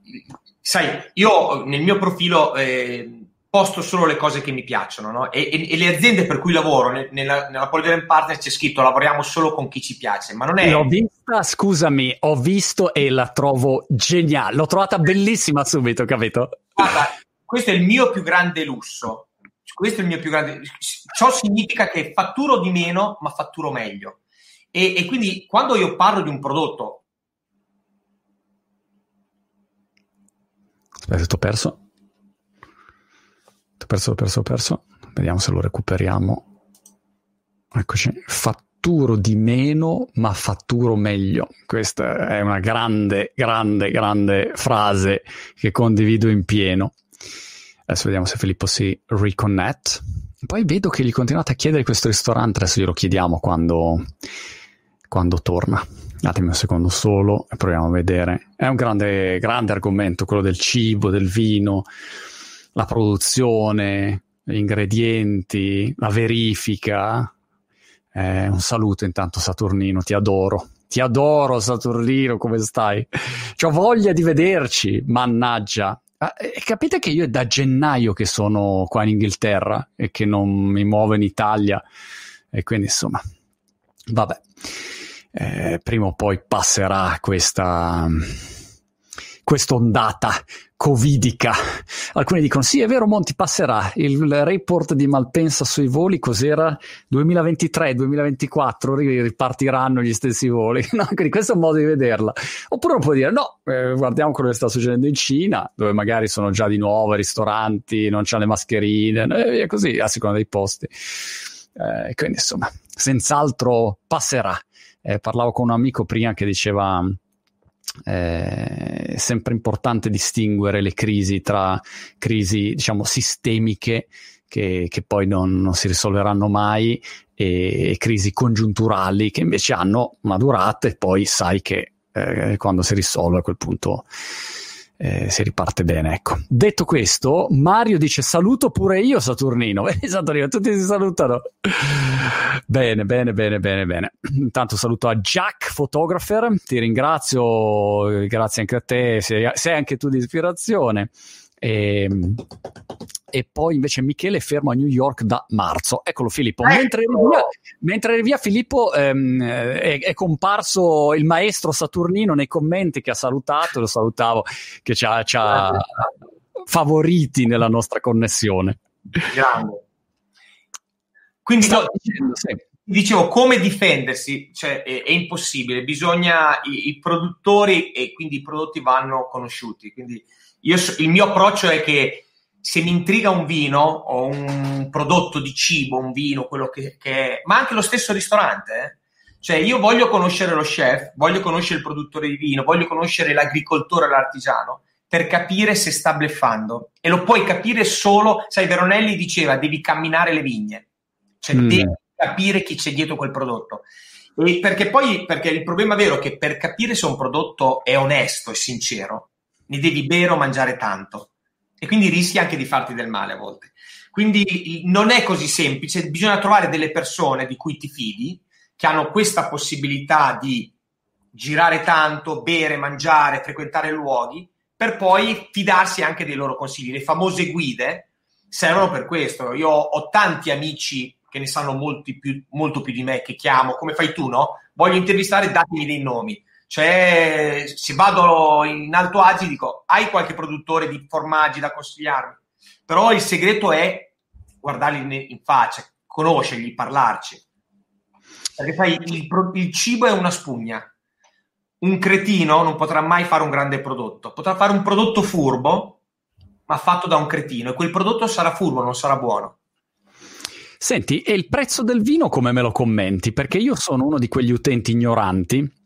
Speaker 2: sai, io nel mio profilo eh, posto solo le cose che mi piacciono, no? e, e, e, le aziende per cui lavoro, ne, nella, nella Polygram Partner c'è scritto lavoriamo solo con chi ci piace, ma non è...
Speaker 1: L'ho vista, scusami, ho visto e la trovo geniale, l'ho trovata bellissima subito, capito?
Speaker 2: Guarda, questo è il mio più grande lusso. Questo è il mio più grande. Ciò significa che fatturo di meno, ma fatturo meglio. E, e quindi quando io parlo di un prodotto,
Speaker 1: Aspetta, t'ho perso. T'ho perso, ho perso, ho perso. Vediamo se lo recuperiamo. Eccoci. Fatturo di meno, ma fatturo meglio. Questa è una grande, grande, grande frase che condivido in pieno. Adesso vediamo se Filippo si reconnect. Poi vedo che gli continuate a chiedere questo ristorante, adesso glielo chiediamo quando, quando torna. Datemi un secondo solo e proviamo a vedere. È un grande, grande argomento quello del cibo, del vino, la produzione, gli ingredienti, la verifica. Eh, un saluto intanto Saturnino, ti adoro. Ti adoro Saturnino, come stai? Ho voglia di vederci, mannaggia. Ah, capite che io è da gennaio che sono qua in Inghilterra e che non mi muovo in Italia e quindi insomma, vabbè eh, prima o poi passerà questa quest'ondata covidica. Alcuni dicono sì, è vero Monti, passerà. Il report di Malpensa sui voli cos'era? 2023-2024 ripartiranno gli stessi voli. No, quindi questo è un modo di vederla. Oppure uno può dire no, eh, guardiamo quello che sta succedendo in Cina, dove magari sono già di nuovo ristoranti, non c'hanno le mascherine, e via così, a seconda dei posti. Eh, quindi insomma, senz'altro passerà. Eh, parlavo con un amico prima che diceva eh, è sempre importante distinguere le crisi tra crisi diciamo sistemiche che, che poi non, non, si risolveranno mai e, e, crisi congiunturali che invece hanno una durata e poi sai che eh, quando si risolve a quel punto eh, si riparte bene. Ecco. Detto questo, Mario dice saluto pure io Saturnino. Saturnino, tutti si salutano. bene, bene, bene, bene, bene. Intanto saluto a Jack Photographer, ti ringrazio, grazie anche a te, sei, sei anche tu di ispirazione. E, ehm, e, poi invece Michele è fermo a New York da marzo. Eccolo Filippo. Ecco. Mentre eri via, mentre eri via Filippo ehm, è, è, comparso il maestro Saturnino nei commenti che ha salutato, lo salutavo, che ci ha, ci ha favoriti nella nostra connessione.
Speaker 2: Grande. Quindi no, dicendo, sì. dicevo come difendersi, cioè, è, è, impossibile, bisogna i, i produttori e quindi i prodotti vanno conosciuti. Quindi io, il mio approccio è che se mi intriga un vino o un prodotto di cibo, un vino, quello che, che è, ma anche lo stesso ristorante, eh? cioè io voglio conoscere lo chef, voglio conoscere il produttore di vino, voglio conoscere l'agricoltore, l'artigiano, per capire se sta bleffando. E lo puoi capire solo, sai, Veronelli diceva, devi camminare le vigne, cioè mm. devi capire chi c'è dietro quel prodotto. E perché poi, perché il problema vero è che per capire se un prodotto è onesto e sincero, ne devi bere o mangiare tanto e quindi rischi anche di farti del male a volte. Quindi non è così semplice, bisogna trovare delle persone di cui ti fidi, che hanno questa possibilità di girare tanto, bere, mangiare, frequentare luoghi, per poi fidarsi anche dei loro consigli. Le famose guide servono per questo. Io ho tanti amici che ne sanno più, molto più di me, che chiamo, come fai tu, no? Voglio intervistare, datemi dei nomi. Cioè, se vado in Alto Agi dico, hai qualche produttore di formaggi da consigliarmi? Però il segreto è guardarli in faccia, conoscerli, parlarci. Perché sai, il, il cibo è una spugna. Un cretino non potrà mai fare un grande prodotto. Potrà fare un prodotto furbo, ma fatto da un cretino. E quel prodotto sarà furbo, non sarà buono.
Speaker 1: Senti, e il prezzo del vino come me lo commenti? Perché io sono uno di quegli utenti ignoranti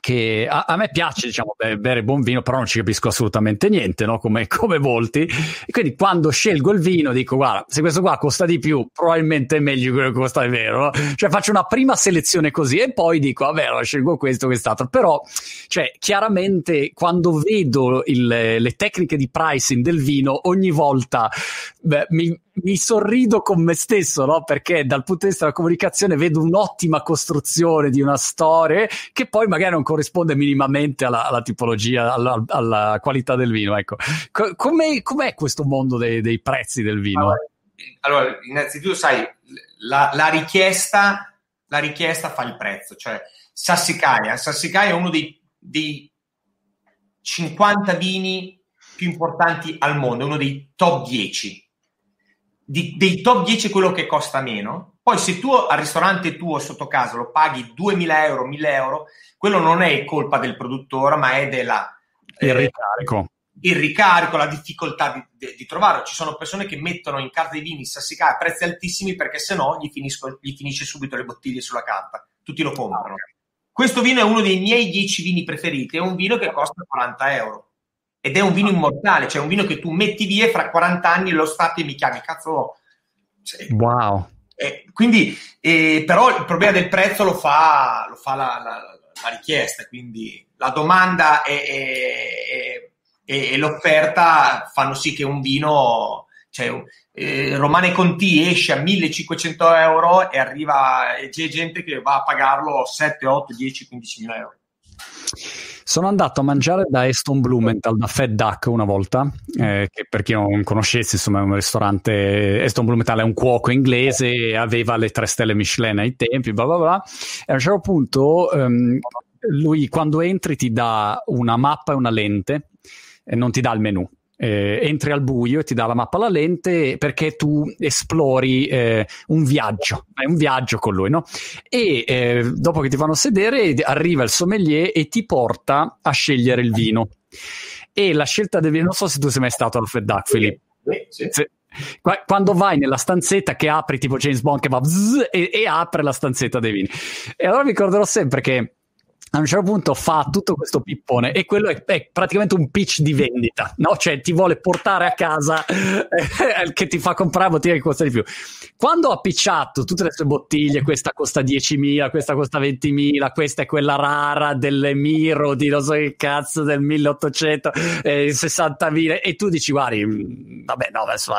Speaker 1: che a, a, me piace diciamo bere buon vino però non ci capisco assolutamente niente no? come, come molti e quindi quando scelgo il vino dico guarda se questo qua costa di più probabilmente è meglio quello che costa il vero no? cioè faccio una prima selezione così e poi dico vabbè allora scelgo questo quest'altro però cioè chiaramente quando vedo il, le tecniche di pricing del vino ogni volta beh, mi mi sorrido con me stesso, no? Perché dal punto di vista della comunicazione vedo un'ottima costruzione di una storia che poi magari non corrisponde minimamente alla, alla tipologia, alla, alla, qualità del vino. Ecco. com'è, com'è, questo mondo dei, dei prezzi del vino?
Speaker 2: Allora, innanzitutto, sai, la, la, richiesta, la richiesta fa il prezzo. Cioè, Sassicaia, Sassicaia è uno dei, dei 50 vini più importanti al mondo, uno dei top 10 di, dei top 10 quello che costa meno. Poi se tu al ristorante tuo sotto casa lo paghi 2000 euro, 1000 euro, quello non è colpa del produttore, ma è della...
Speaker 1: Il eh, ricarico.
Speaker 2: Il ricarico, la difficoltà di, di, trovarlo. Ci sono persone che mettono in carta dei vini sassicati a prezzi altissimi perché se no gli, gli, finisce subito le bottiglie sulla carta. Tutti lo comprano. Questo vino è uno dei miei 10 vini preferiti, è un vino che costa 40 euro ed è un vino immortale, cioè un vino che tu metti via e fra 40 anni lo stati e mi chiami, cazzo.
Speaker 1: Cioè, wow.
Speaker 2: Eh, quindi, eh, però il problema del prezzo lo fa, lo fa la, la, la richiesta, quindi la domanda e, e, e, e l'offerta fanno sì che un vino, cioè, eh, Romane Conti esce a 1500 euro e arriva, e c'è gente che va a pagarlo 7, 8, 10, 15 mila euro.
Speaker 1: Sono andato a mangiare da Aston Blumenthal, da Fed Duck una volta, eh, che per chi non conoscesse, insomma, è un ristorante. Aston Blumenthal è un cuoco inglese, aveva le tre stelle Michelin ai tempi, bla bla bla. E a un certo punto, um, lui quando entri ti dà una mappa e una lente e non ti dà il menù eh, entri al buio e ti dà la mappa alla lente perché tu esplori eh, un viaggio, è un viaggio con lui, no? E eh, dopo che ti fanno sedere arriva il sommelier e ti porta a scegliere il vino. E la scelta del vino, non so se tu sei mai stato al Fred Duck, Filippo. Sì, sì. Quando vai nella stanzetta che apri tipo James Bond che va bzz, e, e apre la stanzetta dei vini. E allora mi ricorderò sempre che a un certo punto fa tutto questo pippone e quello è, è praticamente un pitch di vendita, no? Cioè ti vuole portare a casa eh, che ti fa comprare bottiglie che costa di più. Quando ha picciato tutte le sue bottiglie, questa costa 10.000, questa costa 20.000, questa è quella rara dell'Emiro di non so che cazzo del 1800, eh, 60.000 e tu dici guardi, mm, vabbè no, adesso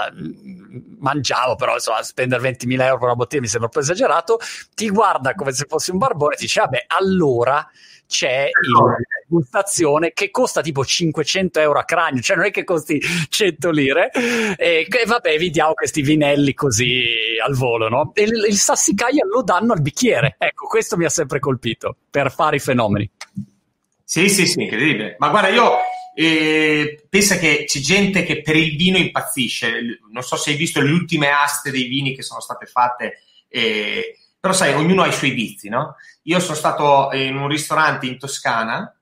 Speaker 1: mangiavo però insomma spendere 20.000 euro per una bottiglia mi sembra un po' esagerato, ti guarda come se fosse un barbone e ti dice vabbè allora c'è la degustazione che costa tipo 500 euro a cranio, cioè non è che costi 100 lire. E, e vabbè, vi diamo questi vinelli così al volo, no? E il, il sassicaia lo danno al bicchiere. Ecco, questo mi ha sempre colpito per fare i fenomeni.
Speaker 2: Sì, sì, sì, incredibile. Ma guarda, io eh, pensa che c'è gente che per il vino impazzisce. Non so se hai visto le ultime aste dei vini che sono state fatte. Eh, però sai, ognuno ha i suoi vizi, no? Io sono stato in un ristorante in Toscana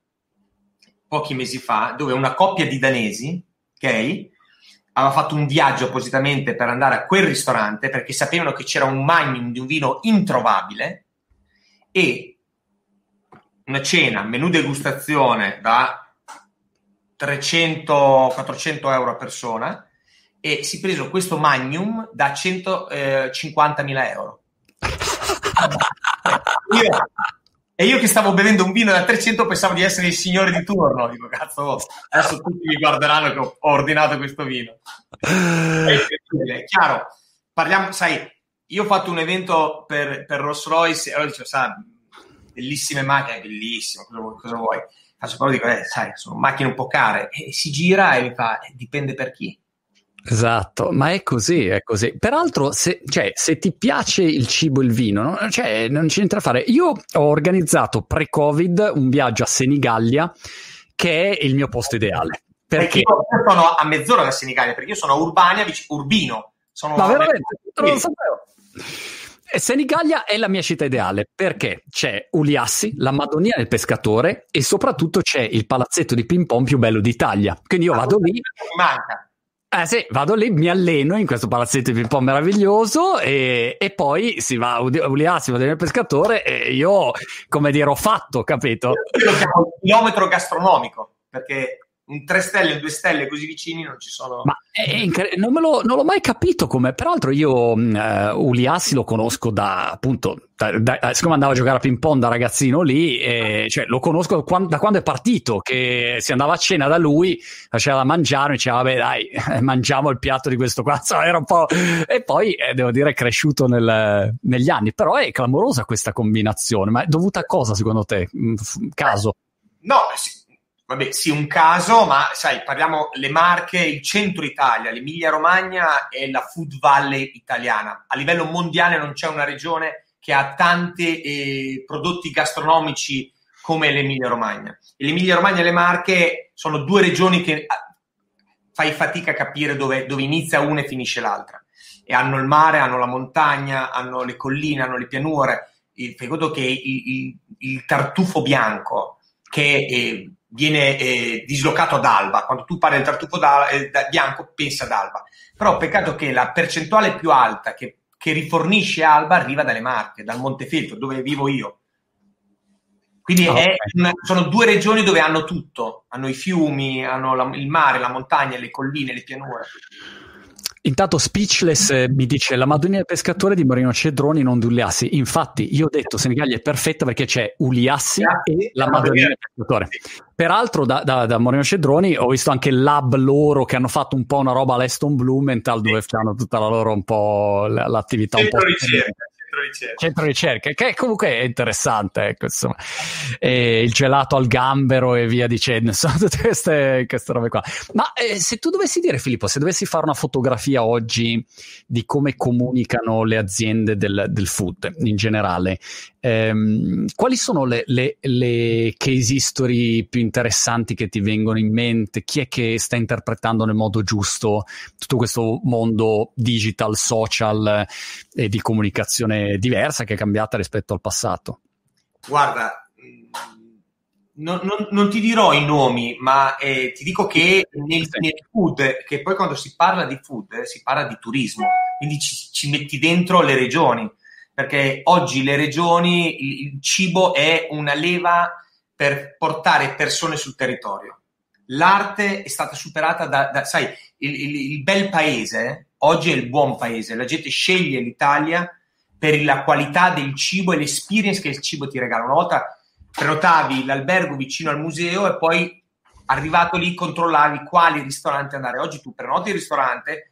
Speaker 2: pochi mesi fa dove una coppia di danesi, ok, aveva fatto un viaggio appositamente per andare a quel ristorante perché sapevano che c'era un magnum di un vino introvabile e una cena, menù degustazione da 300-400 euro a persona e si è preso questo magnum da 150.000 euro io, e io che stavo bevendo un vino da 300 pensavo di essere il signore di turno. Dico, cazzo, adesso tutti mi guarderanno che ho ordinato questo vino. È chiaro, parliamo, sai, io ho fatto un evento per, per Rolls Royce e allora dicevo, sa, bellissime macchine, bellissimo, cosa, cosa vuoi? Faccio però dico, eh, sai, sono macchine un po' care. E si gira e mi fa, eh, dipende per chi.
Speaker 1: Esatto, ma è così, è così. Peraltro, se, cioè, se ti piace il cibo e il vino, no? cioè, non c'è niente da fare. Io ho organizzato pre-Covid un viaggio a Senigallia, che è il mio posto ideale. Perché io
Speaker 2: sono a mezz'ora da Senigallia, perché io sono a Urbania, Urbino. Sono
Speaker 1: ma veramente? Non lo sapevo. Senigallia è la mia città ideale perché c'è Uliassi, la Madonia del pescatore e soprattutto c'è il palazzetto di ping pong più bello d'Italia. Quindi io ah, vado lì.
Speaker 2: Manca
Speaker 1: eh sì, vado lì, mi alleno in questo palazzetto un po' meraviglioso e, e poi si va a Uliassi, va nel pescatore e io, come dire, ho fatto, capito?
Speaker 2: Io lo chiamo chilometro gastronomico, perché un 3 stelle e 2 stelle così vicini non ci sono.
Speaker 1: Ma incre- non, lo, non, l'ho mai capito come. Peraltro, io uh, Uliassi lo conosco da appunto. Da, da, eh, siccome andavo a giocare a ping pong da ragazzino lì, e, cioè, lo conosco quando, da quando è partito. Che si andava a cena da lui, faceva da mangiare, e diceva, vabbè, dai, mangiamo il piatto di questo qua. Era un po'. E poi eh, devo dire, è cresciuto nel, negli anni. Però è clamorosa questa combinazione. Ma è dovuta a cosa secondo te? Mm, caso?
Speaker 2: No, sì vabbè, sì, un caso, ma sai, parliamo le Marche, il centro Italia, l'Emilia Romagna è la food valley italiana. A livello mondiale non c'è una regione che ha tanti eh, prodotti gastronomici come l'Emilia Romagna. L'Emilia Romagna e le Marche sono due regioni che ah, fai fatica a capire dove, dove inizia una e finisce l'altra. E hanno il mare, hanno la montagna, hanno le colline, hanno le pianure. fai conto che il, il, il tartufo bianco, che è viene eh, dislocato ad Alba. Quando tu parli del tartufo da, eh, da bianco, pensa ad Alba. Però peccato che la percentuale più alta che, che rifornisce Alba arriva dalle Marche, dal Montefeltro, dove vivo io. Quindi oh, okay. una, sono due regioni dove hanno tutto, hanno i fiumi, hanno la, il mare, la montagna, le colline, le pianure.
Speaker 1: Intanto Speechless eh, mi dice la Madonnina del pescatore di Marino Cedroni, non di Uliassi. Infatti, io ho detto Senigallia è perfetta perché c'è Uliassi e la Madonnina del pescatore. Peraltro, da, da, da Marino Cedroni ho visto anche il lab loro che hanno fatto un po' una roba all'Eston Blumenthal dove fanno tutta la loro un po' l'attività un po'
Speaker 2: ricerca centro
Speaker 1: ricerca. Centro ricerca, che comunque è interessante, ecco, insomma. E il gelato al gambero e via dicendo, insomma, tutte queste, queste robe qua. Ma eh, se tu dovessi dire, Filippo, se dovessi fare una fotografia oggi di come comunicano le aziende del, del food in generale, ehm, quali sono le, le, le case history più interessanti che ti vengono in mente? Chi è che sta interpretando nel modo giusto tutto questo mondo digital, social e di comunicazione diversa, che è cambiata rispetto al passato?
Speaker 2: Guarda, non, non, non ti dirò i nomi, ma eh, ti dico che nel, nel, food, che poi quando si parla di food eh, si parla di turismo, quindi ci, ci, metti dentro le regioni, perché oggi le regioni, il, cibo è una leva per portare persone sul territorio. L'arte è stata superata da, da sai, il, il, il bel paese, oggi è il buon paese, la gente sceglie l'Italia per la qualità del cibo e l'experience che il cibo ti regala. Una volta prenotavi l'albergo vicino al museo e poi arrivato lì controllavi quali ristoranti andare. Oggi tu prenoti il ristorante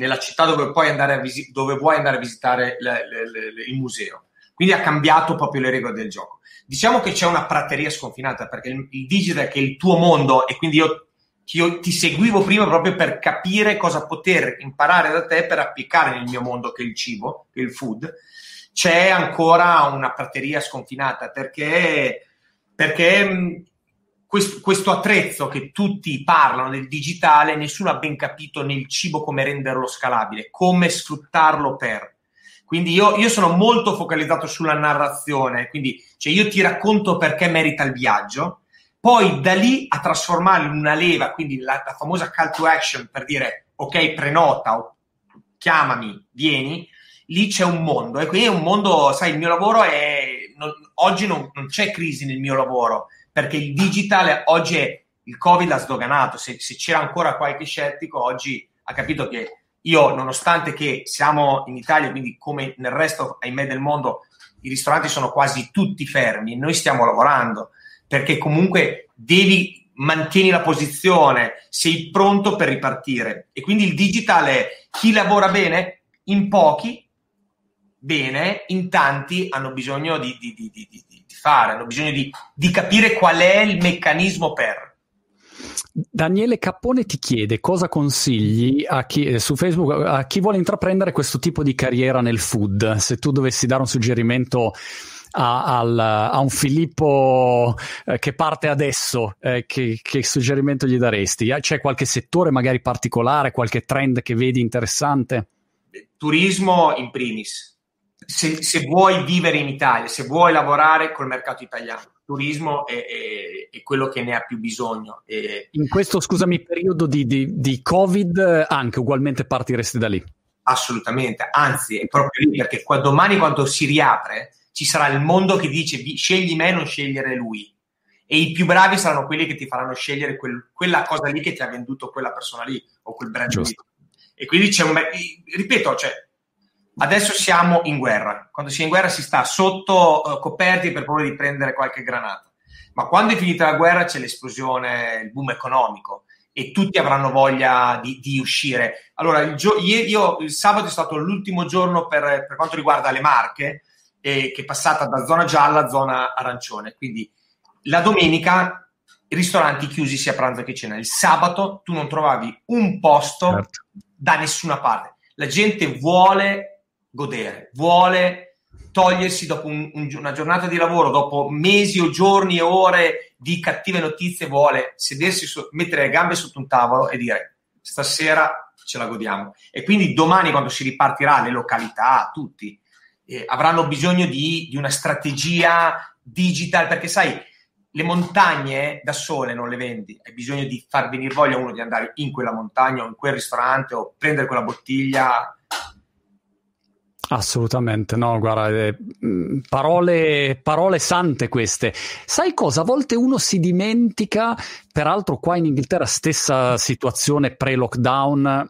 Speaker 2: nella città dove, puoi andare a, visi- dove vuoi andare a visitare le, le, le, il museo. Quindi ha cambiato proprio le regole del gioco. Diciamo che c'è una prateria sconfinata perché il, il digital che è il tuo mondo e quindi io, io ti seguivo prima proprio per capire cosa poter imparare da te per applicare nel mio mondo che è il cibo, che è il food c'è ancora una prateria sconfinata perché, perché questo, questo, attrezzo che tutti parlano del digitale, nessuno ha ben capito nel cibo come renderlo scalabile, come sfruttarlo per. Quindi io, io sono molto focalizzato sulla narrazione, quindi cioè io ti racconto perché merita il viaggio, poi da lì a trasformarlo in una leva, quindi la, la famosa call to action per dire ok, prenota o chiamami, vieni, lì c'è un mondo e qui è un mondo, sai, il mio lavoro è, non, oggi non, non, c'è crisi nel mio lavoro perché il digital oggi è, il Covid l'ha sdoganato, se, se c'era ancora qualche scettico oggi ha capito che io, nonostante che siamo in Italia, quindi come nel resto, ahimè, del mondo, i ristoranti sono quasi tutti fermi, noi stiamo lavorando. Perché comunque devi mantieni la posizione, sei pronto per ripartire. E quindi il digital è chi lavora bene? In pochi bene, in tanti hanno bisogno di, di, di, di fare, hanno bisogno di, capire qual è il meccanismo per.
Speaker 1: Daniele Cappone ti chiede cosa consigli a chi, eh, su Facebook a chi vuole intraprendere questo tipo di carriera nel food. Se tu dovessi dare un suggerimento a, al, a un Filippo eh, che parte adesso, eh, che, che, suggerimento gli daresti? C'è qualche settore magari particolare, qualche trend che vedi interessante?
Speaker 2: Turismo in primis se, se, vuoi vivere in Italia, se vuoi lavorare col mercato italiano, il turismo è, è, è, quello che ne ha più bisogno. E...
Speaker 1: In questo, scusami, periodo di, di, di, Covid, anche ugualmente partiresti da lì?
Speaker 2: Assolutamente, anzi, è proprio lì perché qua, domani, quando si riapre, ci sarà il mondo che dice scegli me, non scegliere lui. E i più bravi saranno quelli che ti faranno scegliere quel, quella cosa lì che ti ha venduto quella persona lì o quel brand lì. E quindi c'è un. Ripeto, cioè, Adesso siamo in guerra. Quando si è in guerra si sta sotto uh, coperti per paura di prendere qualche granata. Ma quando è finita la guerra c'è l'esplosione, il boom economico e tutti avranno voglia di, di uscire. Allora, il, gio- io, il, sabato è stato l'ultimo giorno per, per quanto riguarda le marche, eh, che è passata da zona gialla a zona arancione. Quindi la domenica i ristoranti chiusi sia pranzo che cena. Il sabato tu non trovavi un posto certo. da nessuna parte. La gente vuole godere, vuole togliersi dopo un, un, una giornata di lavoro, dopo mesi o giorni e ore di cattive notizie, vuole sedersi, su, mettere le gambe sotto un tavolo e dire stasera ce la godiamo. E quindi domani quando si ripartirà, le località, tutti, eh, avranno bisogno di, di una strategia digital, perché sai, le montagne da sole non le vendi, hai bisogno di far venire voglia uno di andare in quella montagna o in quel ristorante o prendere quella bottiglia
Speaker 1: Assolutamente, no, guarda, eh, parole, parole sante queste. Sai cosa? A volte uno si dimentica, peraltro qua in Inghilterra stessa situazione pre-lockdown,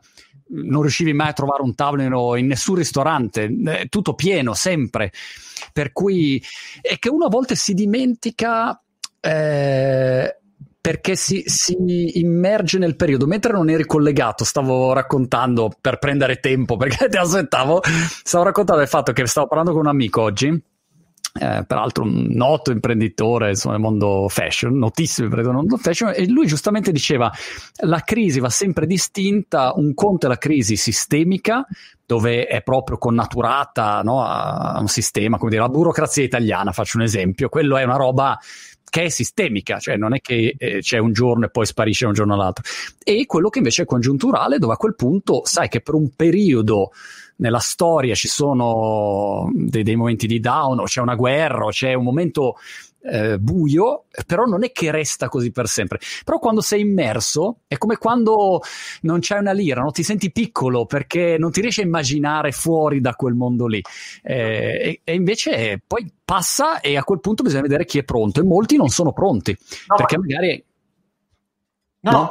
Speaker 1: non riuscivi mai a trovare un tavolo in nessun ristorante, eh, tutto pieno sempre. Per cui è che uno a volte si dimentica. Eh, perché si, si, immerge nel periodo. Mentre non eri collegato, stavo raccontando per prendere tempo perché ti aspettavo. Stavo raccontando del fatto che stavo parlando con un amico oggi eh, peraltro un noto imprenditore insomma, nel mondo fashion, notissimo imprenditore nel mondo fashion, e lui giustamente diceva la crisi va sempre distinta, un conto è la crisi sistemica, dove è proprio connaturata no, a un sistema, come dire, la burocrazia italiana, faccio un esempio, quello è una roba che è sistemica, cioè non è che eh, c'è un giorno e poi sparisce un giorno all'altro, e quello che invece è congiunturale, dove a quel punto sai che per un periodo nella storia ci sono dei, dei momenti di down, o c'è una guerra, o c'è un momento eh, buio, però non è che resta così per sempre. Però quando sei immerso è come quando non c'è una lira, no? ti senti piccolo perché non ti riesci a immaginare fuori da quel mondo lì. Eh, e, e, invece poi passa e a quel punto bisogna vedere chi è pronto e molti non sono pronti no, perché ma... magari...
Speaker 2: No, no,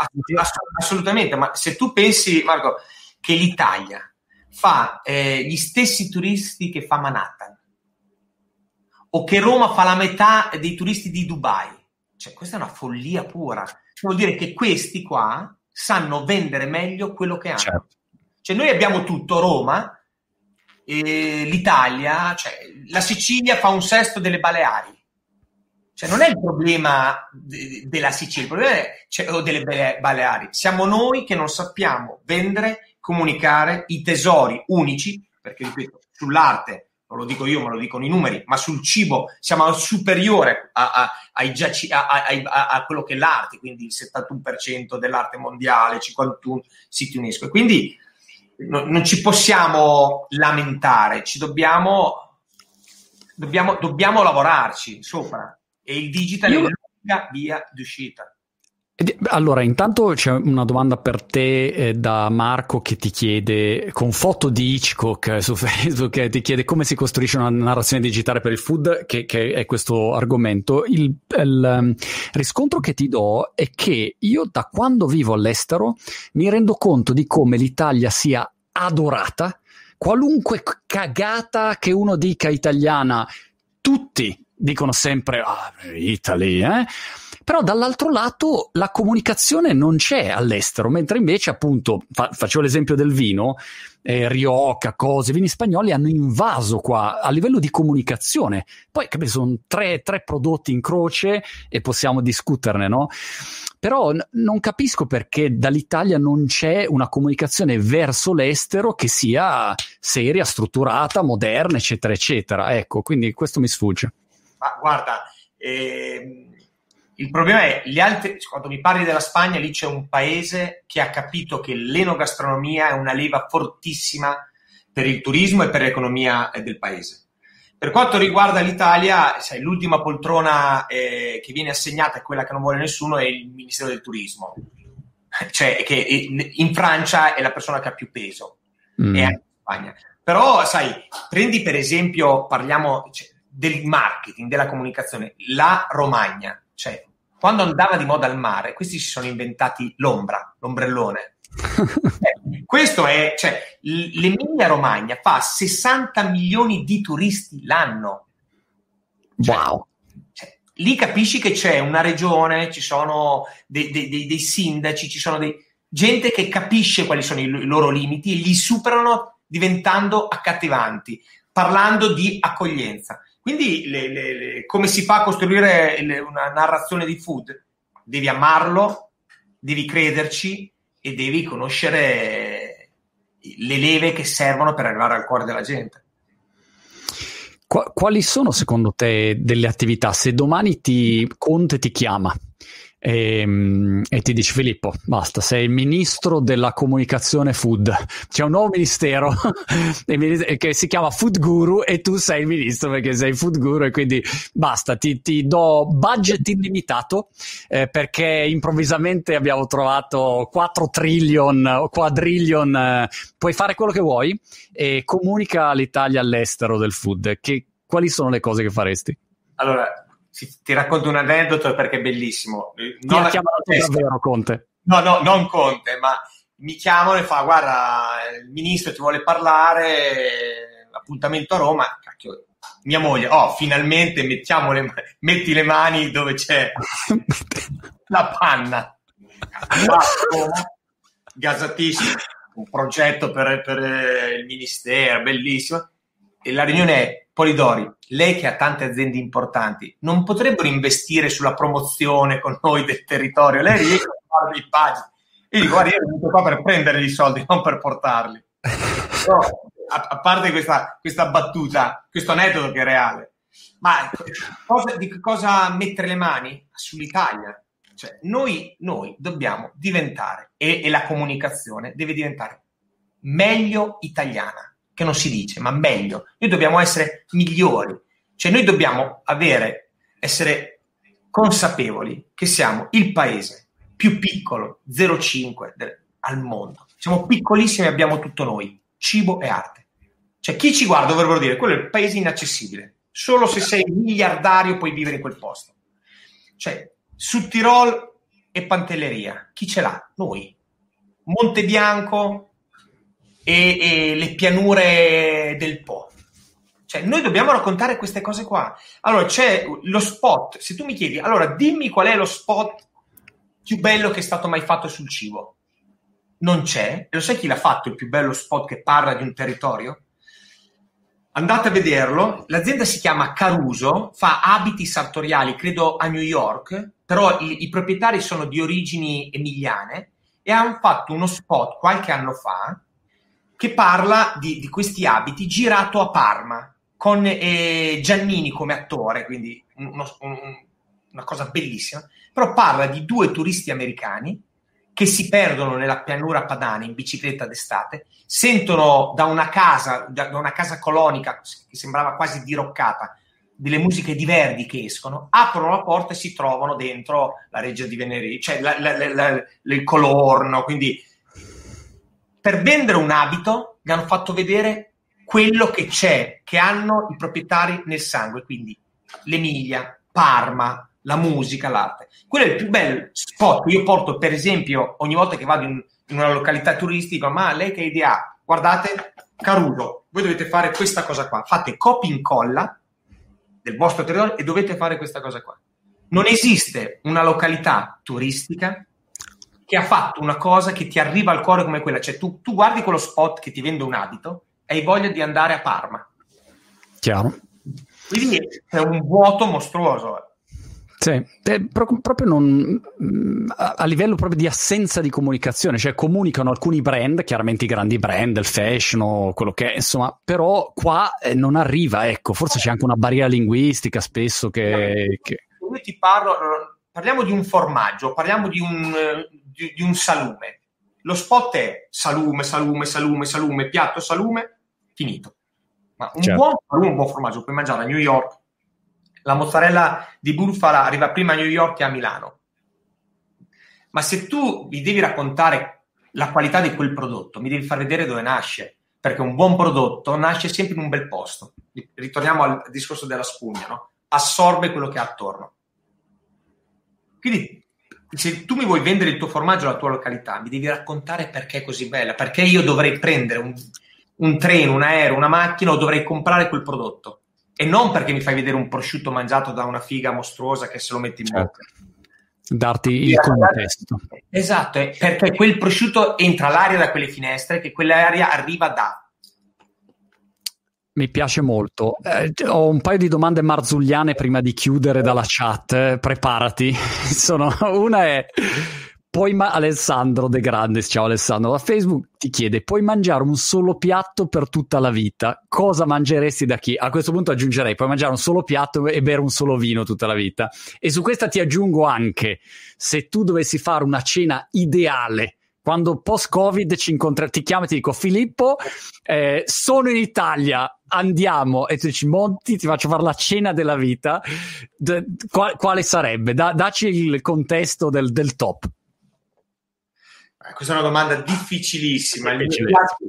Speaker 2: assolutamente, ma se tu pensi, Marco, che l'Italia fa eh, gli stessi turisti che fa Manhattan o che Roma fa la metà dei turisti di Dubai. Cioè, questa è una follia pura. Vuol dire che questi qua sanno vendere meglio quello che hanno. Certo. Cioè, noi abbiamo tutto Roma, eh, l'Italia, cioè, la Sicilia fa un sesto delle Baleari. Cioè, non è il problema de- della Sicilia, il problema è, cioè, o delle Baleari. Siamo noi che non sappiamo vendere comunicare i tesori unici, perché ripeto, sull'arte, non lo dico io, ma lo dicono i numeri, ma sul cibo siamo al superiore a, a, a, a, quello che è l'arte, quindi il 71% dell'arte mondiale, 51 siti UNESCO. E quindi no, non ci possiamo lamentare, ci dobbiamo, dobbiamo, dobbiamo lavorarci sopra. E il digital io... è l'unica via d'uscita.
Speaker 1: Allora, intanto c'è una domanda per te eh, da Marco che ti chiede, con foto di Hitchcock eh, su Facebook, che ti chiede come si costruisce una narrazione digitale per il food, che, che è questo argomento. Il, il um, riscontro che ti do è che io da quando vivo all'estero mi rendo conto di come l'Italia sia adorata, qualunque cagata che uno dica italiana, tutti dicono sempre ah, Italy, eh? Però dall'altro lato la comunicazione non c'è all'estero, mentre invece appunto, fa- facevo l'esempio del vino, eh, Rioja, cose, vini spagnoli hanno invaso qua a livello di comunicazione. Poi capito, sono tre, tre prodotti in croce e possiamo discuterne, no? Però n- non capisco perché dall'Italia non c'è una comunicazione verso l'estero che sia seria, strutturata, moderna, eccetera, eccetera. Ecco, quindi questo mi sfugge.
Speaker 2: Ma guarda, eh, il problema è, gli altri, quando mi parli della Spagna, lì c'è un paese che ha capito che l'enogastronomia è una leva fortissima per il turismo e per l'economia eh, del paese. Per quanto riguarda l'Italia, sai, l'ultima poltrona eh, che viene assegnata è quella che non vuole nessuno, è il Ministero del Turismo. Cioè, che in Francia è la persona che ha più peso, mm. e anche in Spagna. Però, sai, prendi per esempio, parliamo cioè, del marketing, della comunicazione, la Romagna, cioè quando andava di moda al mare, questi si sono inventati l'ombra, l'ombrellone. eh, questo è, cioè, l'Emilia Romagna fa 60 milioni di turisti l'anno.
Speaker 1: Cioè, wow.
Speaker 2: Cioè, lì capisci che c'è una regione, ci sono dei, dei, dei, dei sindaci, ci sono dei, gente che capisce quali sono i, i loro limiti e li superano diventando accattivanti, parlando di accoglienza. Quindi le, le, le, come si fa a costruire una narrazione di food? Devi amarlo, devi crederci e devi conoscere le leve che servono per arrivare al cuore della gente.
Speaker 1: Quali sono secondo te delle attività? Se domani ti, Conte ti chiama e, ehm, e, ti dice Filippo, basta, sei il ministro della comunicazione food. C'è un nuovo ministero che si chiama Food Guru e tu sei il ministro perché sei food guru e quindi basta, ti, ti do budget illimitato eh, perché improvvisamente abbiamo trovato 4 trillion o quadrillion, eh, puoi fare quello che vuoi e comunica l'Italia all'estero del food. Che, quali sono le cose che faresti?
Speaker 2: Allora, ti racconto un aneddoto perché è bellissimo.
Speaker 1: Non ha chiamato davvero Conte.
Speaker 2: No, no, non Conte, ma mi chiamano e fa guarda il ministro ti vuole parlare, appuntamento a Roma, cacchio, mia moglie, oh finalmente mettiamo le, metti le mani dove c'è la panna. Gasatissimo, un progetto per, per il ministero, bellissimo. E la riunione è Polidori, lei che ha tante aziende importanti, non potrebbero investire sulla promozione con noi del territorio? Lei riesce a fare dei pagine. Io dico, guarda, io sono qua per prendere i soldi, non per portarli. Però, a, a, parte questa, questa, battuta, questo aneddoto che è reale, ma cosa, di cosa mettere le mani? Sull'Italia. Cioè, noi, noi dobbiamo diventare, e, e la comunicazione deve diventare meglio italiana, che non si dice, ma meglio. Noi dobbiamo essere migliori. Cioè, noi dobbiamo avere, essere consapevoli che siamo il paese più piccolo, 0,5 del, al mondo. Siamo piccolissimi e abbiamo tutto noi, cibo e arte. Cioè, chi ci guarda dovrebbero dire, quello è il paese inaccessibile. Solo se sei miliardario puoi vivere in quel posto. Cioè, su Tirol e Pantelleria, chi ce l'ha? Noi. Monte Bianco e, e le pianure del Po. Cioè, noi dobbiamo raccontare queste cose qua. Allora, c'è lo spot. Se tu mi chiedi, allora dimmi qual è lo spot più bello che è stato mai fatto sul cibo. Non c'è. E lo sai chi l'ha fatto il più bello spot che parla di un territorio? Andate a vederlo. L'azienda si chiama Caruso, fa abiti sartoriali, credo a New York, però i, i proprietari sono di origini emiliane e hanno fatto uno spot qualche anno fa che parla di, di questi abiti girato a Parma con eh, Giannini come attore, quindi uno, un, una cosa bellissima però parla di due turisti americani che si perdono nella pianura padana in bicicletta d'estate, sentono da una casa, da una casa colonica che sembrava quasi diroccata, delle musiche di Verdi che escono, aprono la porta e si trovano dentro la Reggia di Venere, cioè la, la, la, il colorno, quindi per vendere un abito gli hanno fatto vedere quello che c'è, che hanno i proprietari nel sangue, quindi l'Emilia, Parma, la musica, l'arte. Quello è il più bel spot io porto, per esempio, ogni volta che vado in, in una località turistica, ma lei che idea ha? Guardate, Caruso, voi dovete fare questa cosa qua, fate copia incolla del vostro territorio e dovete fare questa cosa qua. Non esiste una località turistica che ha fatto una cosa che ti arriva al cuore come quella. Cioè, tu, tu guardi quello spot che ti vende un abito e hai voglia di andare a Parma.
Speaker 1: Chiaro.
Speaker 2: Quindi è un vuoto mostruoso.
Speaker 1: Sì, pro- proprio non, a livello proprio di assenza di comunicazione, cioè comunicano alcuni brand, chiaramente i grandi brand, il fashion o quello che è, insomma, però qua eh, non arriva, ecco, forse c'è anche una barriera linguistica spesso che... che...
Speaker 2: Io ti parlo, parliamo di un formaggio, parliamo di un, di, di un salume. Lo spot è salume, salume, salume, salume, piatto, salume, finito. Ma un certo. buon salume, un buon formaggio, puoi mangiare a New York, la mozzarella di bufala arriva prima a New York che a Milano. Ma se tu mi devi raccontare la qualità di quel prodotto, mi devi far vedere dove nasce, perché un buon prodotto nasce sempre in un bel posto. Ritorniamo al discorso della spugna, no? assorbe quello che ha attorno. Quindi se tu mi vuoi vendere il tuo formaggio alla tua località, mi devi raccontare perché è così bella, perché io dovrei prendere un, un treno, un aereo, una macchina o dovrei comprare quel prodotto e non perché mi fai vedere un prosciutto mangiato da una figa mostruosa che se lo metti in certo. bocca.
Speaker 1: Darti il contesto.
Speaker 2: Esatto, perché quel prosciutto entra l'aria da quelle finestre, che quell'aria arriva da.
Speaker 1: Mi piace molto. Eh, ho un paio di domande marzulliane prima di chiudere dalla chat. Eh, preparati. Sono, una è poi ma- Alessandro De Grandes, ciao Alessandro, da Facebook ti chiede, puoi mangiare un solo piatto per tutta la vita? Cosa mangeresti da chi? A questo punto aggiungerei, puoi mangiare un solo piatto e bere un solo vino tutta la vita. E su questa ti aggiungo anche, se tu dovessi fare una cena ideale, quando post-Covid ci incontriamo, ti chiamo e ti dico, Filippo, eh, sono in Italia, andiamo, e tu dici, Monti, ti faccio fare la cena della vita, D- qual- quale sarebbe? Da- dacci il contesto del, del top.
Speaker 2: Eh, questa è una domanda difficilissima.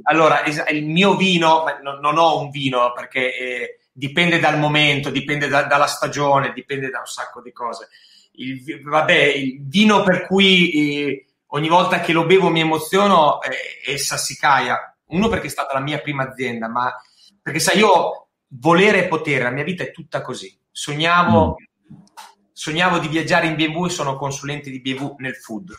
Speaker 2: allora, il mio vino, non ho un vino perché eh, dipende dal momento, dipende da, dalla stagione, dipende da un sacco di cose. Il, vabbè, il vino per cui eh, ogni volta che lo bevo mi emoziono è, è Sassicaia. Uno perché è stata la mia prima azienda, ma perché sai, io volere e potere, la mia vita è tutta così. Sognavo, mm. sognavo di viaggiare in BMW e sono consulente di BMW nel food.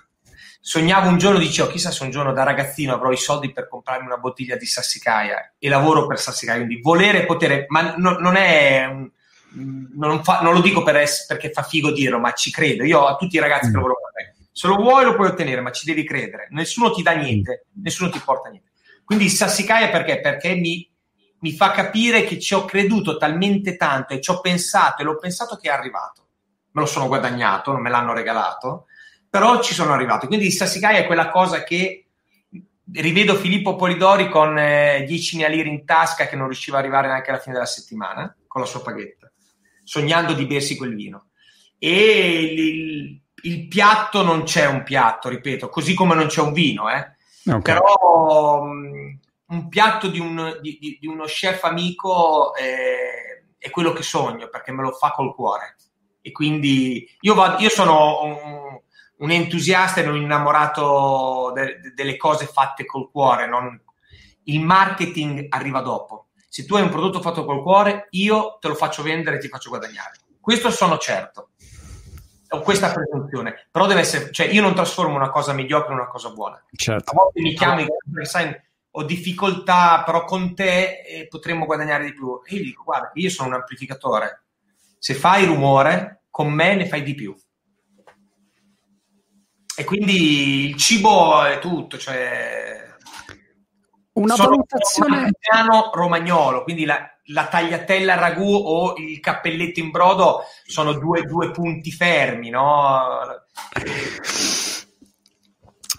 Speaker 2: Sognavo un giorno, dicevo, chissà se un giorno da ragazzino avrò i soldi per comprarmi una bottiglia di Sassicaia e lavoro per Sassicaia. Quindi volere e potere, ma no, non è... Non, fa, non, lo dico per es, perché fa figo dirlo, ma ci credo. Io a tutti i ragazzi mm. che lavoro con me, se lo vuoi lo puoi ottenere, ma ci devi credere. Nessuno ti dà niente, nessuno ti porta niente. Quindi Sassicaia perché? Perché mi mi fa capire che ci ho creduto talmente tanto e ci ho pensato e l'ho pensato che è arrivato. Me lo sono guadagnato, non me l'hanno regalato, però ci sono arrivato. Quindi Sassicaia è quella cosa che rivedo Filippo Polidori con eh, 10.000 lire in tasca che non riusciva ad arrivare neanche alla fine della settimana con la sua paghetta, sognando di bersi quel vino. E il, il piatto non c'è un piatto, ripeto, così come non c'è un vino, eh. Okay. Però mh, un piatto di, un, di, di, di uno chef amico eh, è quello che sogno perché me lo fa col cuore. E quindi io, vado, io sono un, un, entusiasta e un innamorato de, de, delle cose fatte col cuore. Non... Il marketing arriva dopo. Se tu hai un prodotto fatto col cuore, io te lo faccio vendere e ti faccio guadagnare. Questo sono certo. Ho questa presunzione, però deve essere, cioè io non trasformo una cosa mediocre in una cosa buona.
Speaker 1: Certo.
Speaker 2: A volte mi chiami, sai, ho difficoltà, però con te eh, potremmo guadagnare di più. E io dico, guarda, io sono un amplificatore. Se fai rumore, con me ne fai di più. E quindi il cibo è tutto, cioè...
Speaker 1: Una valutazione...
Speaker 2: Piano romagnolo, quindi la, la, tagliatella ragù o il cappelletto in brodo sono due, due punti fermi, no?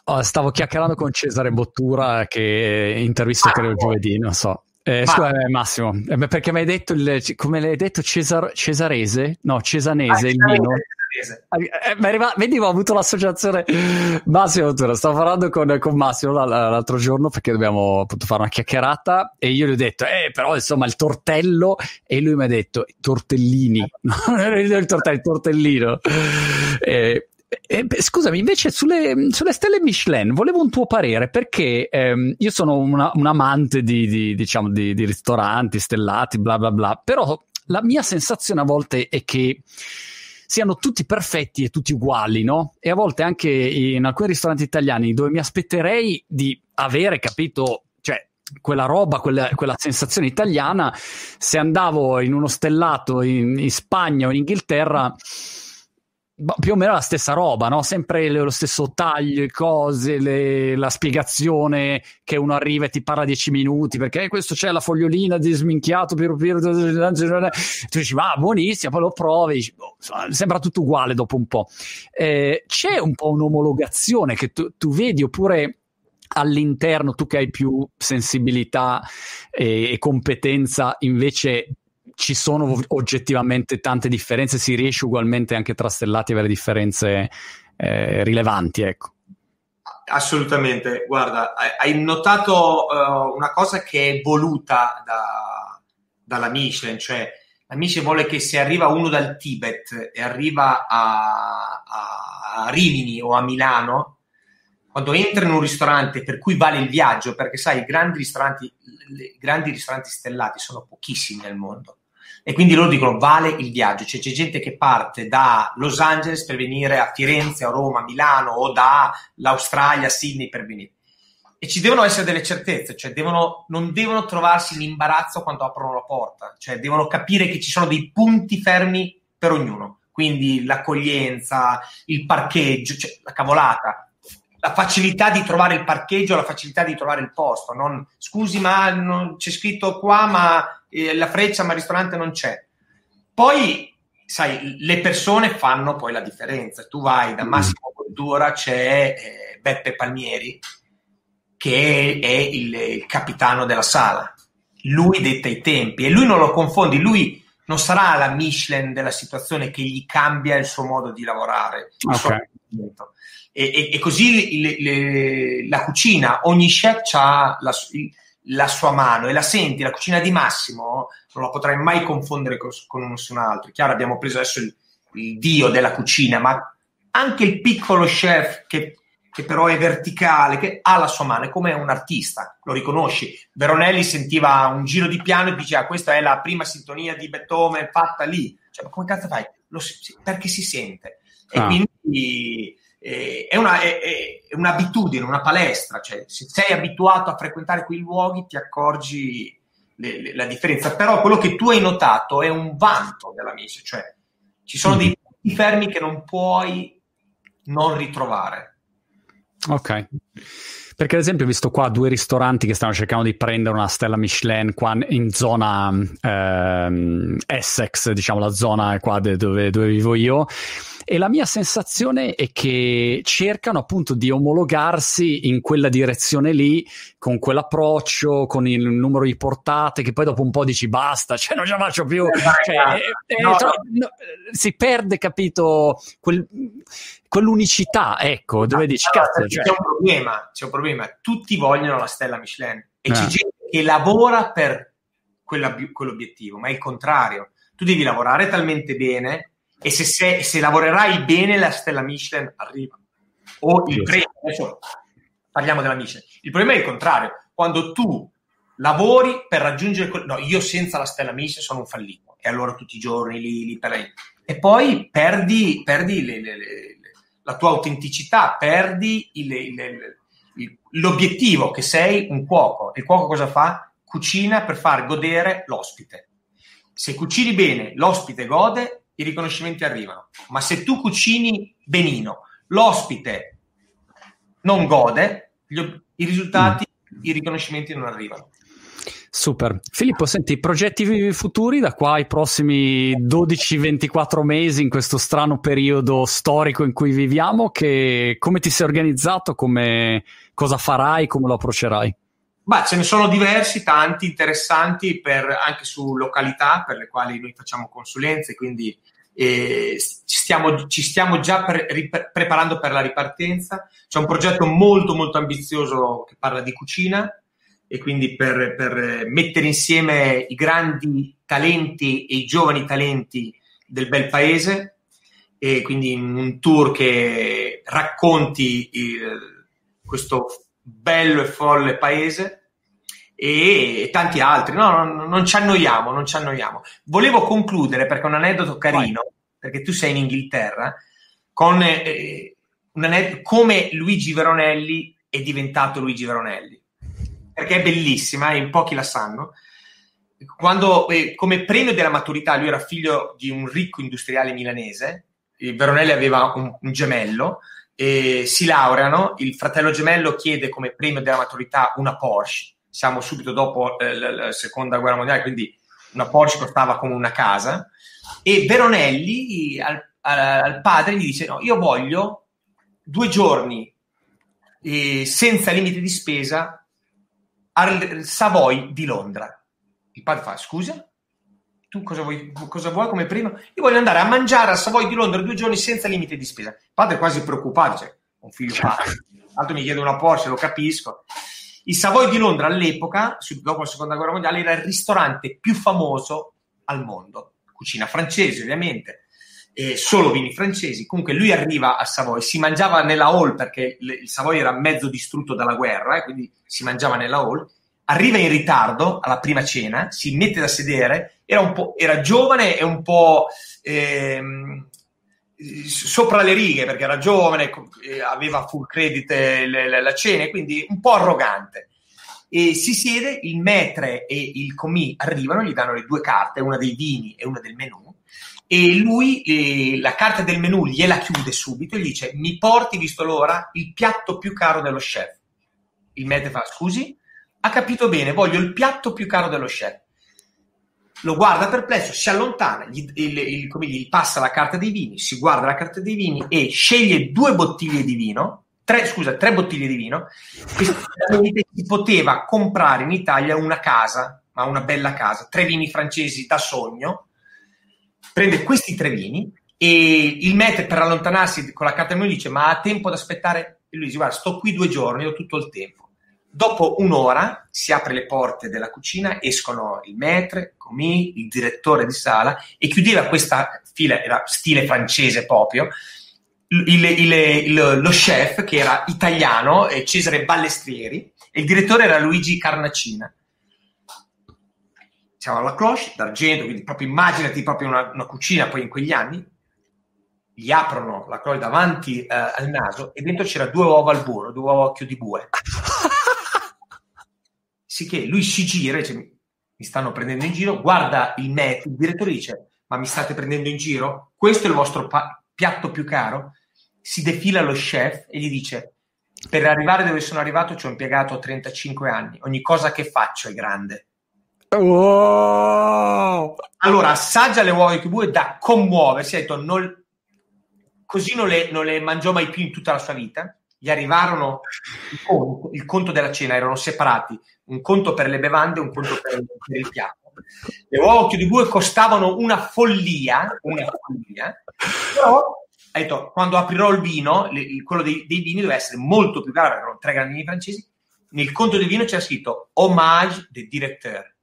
Speaker 1: Oh, stavo chiacchierando con Cesare Bottura che intervista credo il giovedì, non so. Eh, scusa, eh, Massimo, eh, perché mi hai detto, il, come l'hai detto, Cesar, cesarese? No, cesanese, ah, il vino. Eh, arriva, vedi, ho avuto l'associazione Massimo Bottura. Stavo parlando con, con Massimo l'altro giorno perché dobbiamo appunto fare una chiacchierata e io gli ho detto, eh, però insomma il tortello e lui mi ha detto tortellini, il tortello, il tortellino. Eh, eh, scusami, invece sulle, sulle, stelle Michelin volevo un tuo parere perché ehm, io sono una, un amante di, di, diciamo, di, di, ristoranti stellati, bla bla bla, però la mia sensazione a volte è che siano tutti perfetti e tutti uguali, no? E a volte anche in alcuni ristoranti italiani dove mi aspetterei di avere, capito, cioè quella roba, quella, quella, sensazione italiana, se andavo in uno stellato in, in Spagna o in Inghilterra più o meno la stessa roba, no? Sempre lo stesso taglio, cose, le, la spiegazione che uno arriva e ti parla dieci minuti perché questo c'è la fogliolina di sminchiato, piero, piero, tu dici, va, ah, buonissima, poi lo provi, dici, oh, sembra tutto uguale dopo un po'. Eh, c'è un po' un'omologazione che tu, tu vedi oppure all'interno, tu che hai più sensibilità e, e competenza, invece ci sono oggettivamente tante differenze, si riesce ugualmente anche tra stellati a avere differenze eh, rilevanti, ecco.
Speaker 2: Assolutamente, guarda, hai notato uh, una cosa che è voluta da, dalla Michelin, cioè la Michelin vuole che se arriva uno dal Tibet e arriva a, a, a Rimini o a Milano, quando entra in un ristorante per cui vale il viaggio, perché sai, i grandi ristoranti, grandi ristoranti stellati sono pochissimi nel mondo e quindi loro dicono vale il viaggio, cioè c'è gente che parte da Los Angeles per venire a Firenze, a Roma, a Milano o dall'Australia, a Sydney per venire. E ci devono essere delle certezze, cioè devono, non devono trovarsi in imbarazzo quando aprono la porta, cioè devono capire che ci sono dei punti fermi per ognuno, quindi l'accoglienza, il parcheggio, cioè la cavolata, la facilità di trovare il parcheggio, la facilità di trovare il posto. Non, scusi, ma non, c'è scritto qua, ma eh, la freccia, ma il ristorante non c'è. Poi, sai, le persone fanno poi la differenza. Tu vai da mm. Massimo Cultura, c'è eh, Beppe Palmieri, che è, il, il capitano della sala. Lui detta i tempi e lui non lo confondi, lui non sarà la Michelin della situazione che gli cambia il suo modo di lavorare.
Speaker 1: Okay.
Speaker 2: E, e, e, così le, le, la cucina, ogni chef ha la, la sua mano e la senti, la cucina di Massimo non la potrai mai confondere con, con nessun altro. Chiaro, abbiamo preso adesso il, il, dio della cucina, ma anche il piccolo chef che che però è verticale, che ha la sua mano, è come un artista, lo riconosci. Veronelli sentiva un giro di piano e diceva questa è la prima sintonia di Beethoven fatta lì. Cioè, ma come cazzo fai? Lo, perché si sente. E ah. quindi eh, è, una, è, è, un'abitudine, una palestra. Cioè, se sei abituato a frequentare quei luoghi ti accorgi le, le, la differenza. Però quello che tu hai notato è un vanto della messa, cioè ci sono dei punti fermi che non puoi non ritrovare
Speaker 1: Ok. Perché ad esempio ho visto qua due ristoranti che stanno cercando di prendere una stella Michelin qua in zona ehm, Essex, diciamo la zona qua dove, dove vivo io e la mia sensazione è che cercano appunto di omologarsi in quella direzione lì, con quell'approccio, con il numero di portate, che poi dopo un po' dici basta, cioè non ce la faccio più. Eh, cioè, eh, no, tro- no, si perde, capito, quel, quell'unicità, ecco, dove dici allora, cazzo.
Speaker 2: Cioè... C'è, un problema, c'è un problema, tutti vogliono la stella Michelin e eh. c'è gente che lavora per quell'obiettivo, ma è il contrario. Tu devi lavorare talmente bene e se, se, se, lavorerai bene la stella Michelin arriva. O il premio, adesso parliamo della Michelin. Il problema è il contrario, quando tu lavori per raggiungere... Quel... No, io senza la stella Michelin sono un fallito e allora tutti i giorni lì, lì per lei. E poi perdi, perdi le, le, le, la tua autenticità, perdi il, l'obiettivo che sei un cuoco. Il cuoco cosa fa? Cucina per far godere l'ospite. Se cucini bene, l'ospite gode, i riconoscimenti arrivano. Ma se tu cucini benino, l'ospite non gode, gli, i risultati, mm. i riconoscimenti non arrivano.
Speaker 1: Super. Filippo, senti, progetti futuri da qua ai prossimi 12-24 mesi in questo strano periodo storico in cui viviamo, che, come ti sei organizzato, come, cosa farai, come lo approccerai?
Speaker 2: Beh, ce ne sono diversi, tanti interessanti per, anche su località per le quali noi facciamo consulenze, quindi eh, ci, stiamo, ci, stiamo, già pre- rip- preparando per la ripartenza. C'è un progetto molto molto ambizioso che parla di cucina e quindi per, per mettere insieme i grandi talenti e i giovani talenti del bel paese e quindi un tour che racconti il, questo bello e folle paese e tanti altri. No, non, non, ci annoiamo, non ci annoiamo. Volevo concludere perché è un aneddoto carino, Vai. perché tu sei in Inghilterra, con eh, un aneddoto, come Luigi Veronelli è diventato Luigi Veronelli. Perché è bellissima e in pochi la sanno. Quando, eh, come premio della maturità, lui era figlio di un ricco industriale milanese, Veronelli aveva un, un gemello, e si laureano, il fratello gemello chiede come premio della maturità una Porsche, siamo subito dopo eh, la, la, seconda guerra mondiale, quindi una Porsche costava come una casa, e Veronelli al, al, al padre gli dice no, io voglio due giorni eh, senza limite di spesa al Savoy di Londra. Il padre fa, scusa? Tu cosa vuoi, cosa vuoi come prima? Io voglio andare a mangiare al Savoy di Londra due giorni senza limite di spesa. Il padre è quasi preoccupato, cioè, un figlio padre. L'altro mi chiede una Porsche, lo capisco. Il Savoy di Londra all'epoca, dopo la seconda guerra mondiale, era il ristorante più famoso al mondo. Cucina francese, ovviamente, e solo vini francesi. Comunque lui arriva a Savoy, si mangiava nella hall perché il Savoy era mezzo distrutto dalla guerra, e quindi si mangiava nella hall. Arriva in ritardo alla prima cena, si mette da sedere era, era giovane e un po' ehm, sopra le righe perché era giovane, aveva full credit la, cena, quindi un po' arrogante. E si siede, il metre e il commis arrivano, gli danno le due carte, una dei vini e una del menù, e lui eh, la carta del menù gliela chiude subito e gli dice mi porti, visto l'ora, il piatto più caro dello chef. Il metre fa, scusi? Ha capito bene, voglio il piatto più caro dello chef lo guarda perplesso, si allontana, gli, il, il, come gli passa la carta dei vini, si guarda la carta dei vini e sceglie due bottiglie di vino, tre, scusa, tre bottiglie di vino, che si poteva comprare in Italia una casa, ma una bella casa, tre vini francesi da sogno, prende questi tre vini e il mette per allontanarsi con la carta del vino dice ma ha tempo da aspettare? E lui dice guarda sto qui due giorni, ho tutto il tempo. Dopo un'ora si apre le porte della cucina, escono il maître, commis, il direttore di sala e chiudeva questa fila, era stile francese proprio, il, il, il, lo chef che era italiano, Cesare Ballestrieri, e il direttore era Luigi Carnacina. Siamo alla cloche d'argento, quindi proprio immaginati proprio una, una cucina poi in quegli anni, gli aprono la cloche davanti eh, al naso e dentro c'era due uova al burro, due uova a occhio di bue. Sì che lui si gira e dice mi stanno prendendo in giro, guarda il me, il direttore dice ma mi state prendendo in giro? Questo è il vostro pa- piatto più caro? Si defila lo chef e gli dice per arrivare dove sono arrivato ci ho impiegato 35 anni, ogni cosa che faccio è grande.
Speaker 1: Wow.
Speaker 2: Allora assaggia le uova di bue da commuoversi, ha detto non, così non le, non le, mangiò mai più in tutta la sua vita. Gli arrivarono il conto, il conto della cena, erano separati, un conto per le bevande e un conto per, per il piatto. Le uova di bue costavano una follia, una follia, però ha detto quando aprirò il vino, il, quello dei, dei, vini deve essere molto più caro, erano tre grandi francesi, nel conto del vino c'era scritto Hommage de directeur.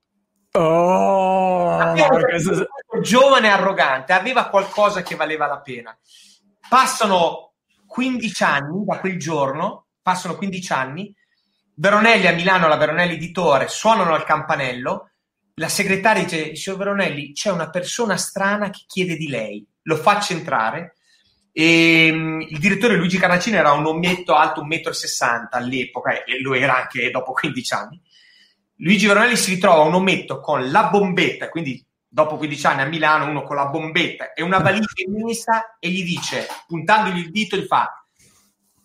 Speaker 1: Oh,
Speaker 2: questo... giovane e arrogante, aveva qualcosa che valeva la pena. Passano 15 anni da quel giorno, passano 15 anni, Veronelli a Milano, la Veronelli editore, suonano al campanello, la segretaria dice, signor Veronelli, c'è una persona strana che chiede di lei, lo faccia entrare, e, um, il direttore Luigi Carnacino era un ometto alto 1,60 m all'epoca e lo era anche dopo 15 anni. Luigi Veronelli si ritrova un ometto con la bombetta, quindi dopo 15 anni a Milano, uno con la bombetta e una valigia immensa e gli dice, puntandogli il dito, gli fa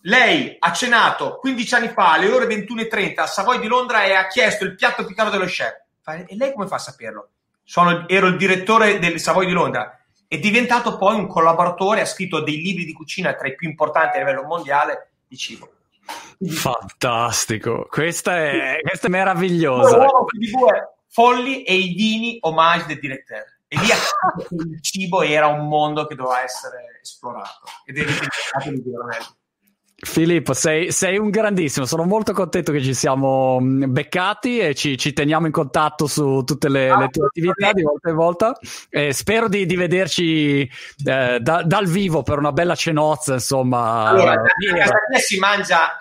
Speaker 2: lei ha cenato 15 anni fa alle ore 21.30 a Savoy di Londra e ha chiesto il piatto più caro dello chef. E lei come fa a saperlo? Sono, ero il direttore del Savoy di Londra. È diventato poi un collaboratore, ha scritto dei libri di cucina tra i più importanti a livello mondiale di cibo.
Speaker 1: Fantastico, questa è, questa è meravigliosa.
Speaker 2: Folli e i vini omaggio del direttore. E lì il cibo era un mondo che doveva essere esplorato ed è diventato di Veronelli.
Speaker 1: Filippo, sei, sei, un grandissimo, sono molto contento che ci siamo mm, beccati e ci, ci teniamo in contatto su tutte le, ah, le tue attività di volta in volta. E spero di, di vederci eh, da, dal vivo per una bella cenozza, insomma.
Speaker 2: Allora, a casa si mangia,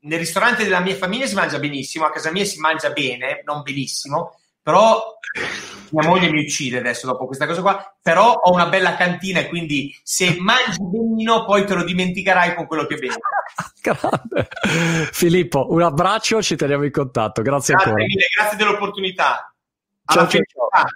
Speaker 2: nel ristorante della mia famiglia si mangia benissimo, a casa mia si mangia bene, non benissimo, però mia moglie mi uccide adesso dopo questa cosa qua, però ho una bella cantina e quindi se mangi benino poi te lo dimenticherai con quello che bevi.
Speaker 1: Grande. Filippo, un abbraccio, ci teniamo in contatto. Grazie, grazie ancora.
Speaker 2: Mille, grazie dell'opportunità. Alla ciao, ciao.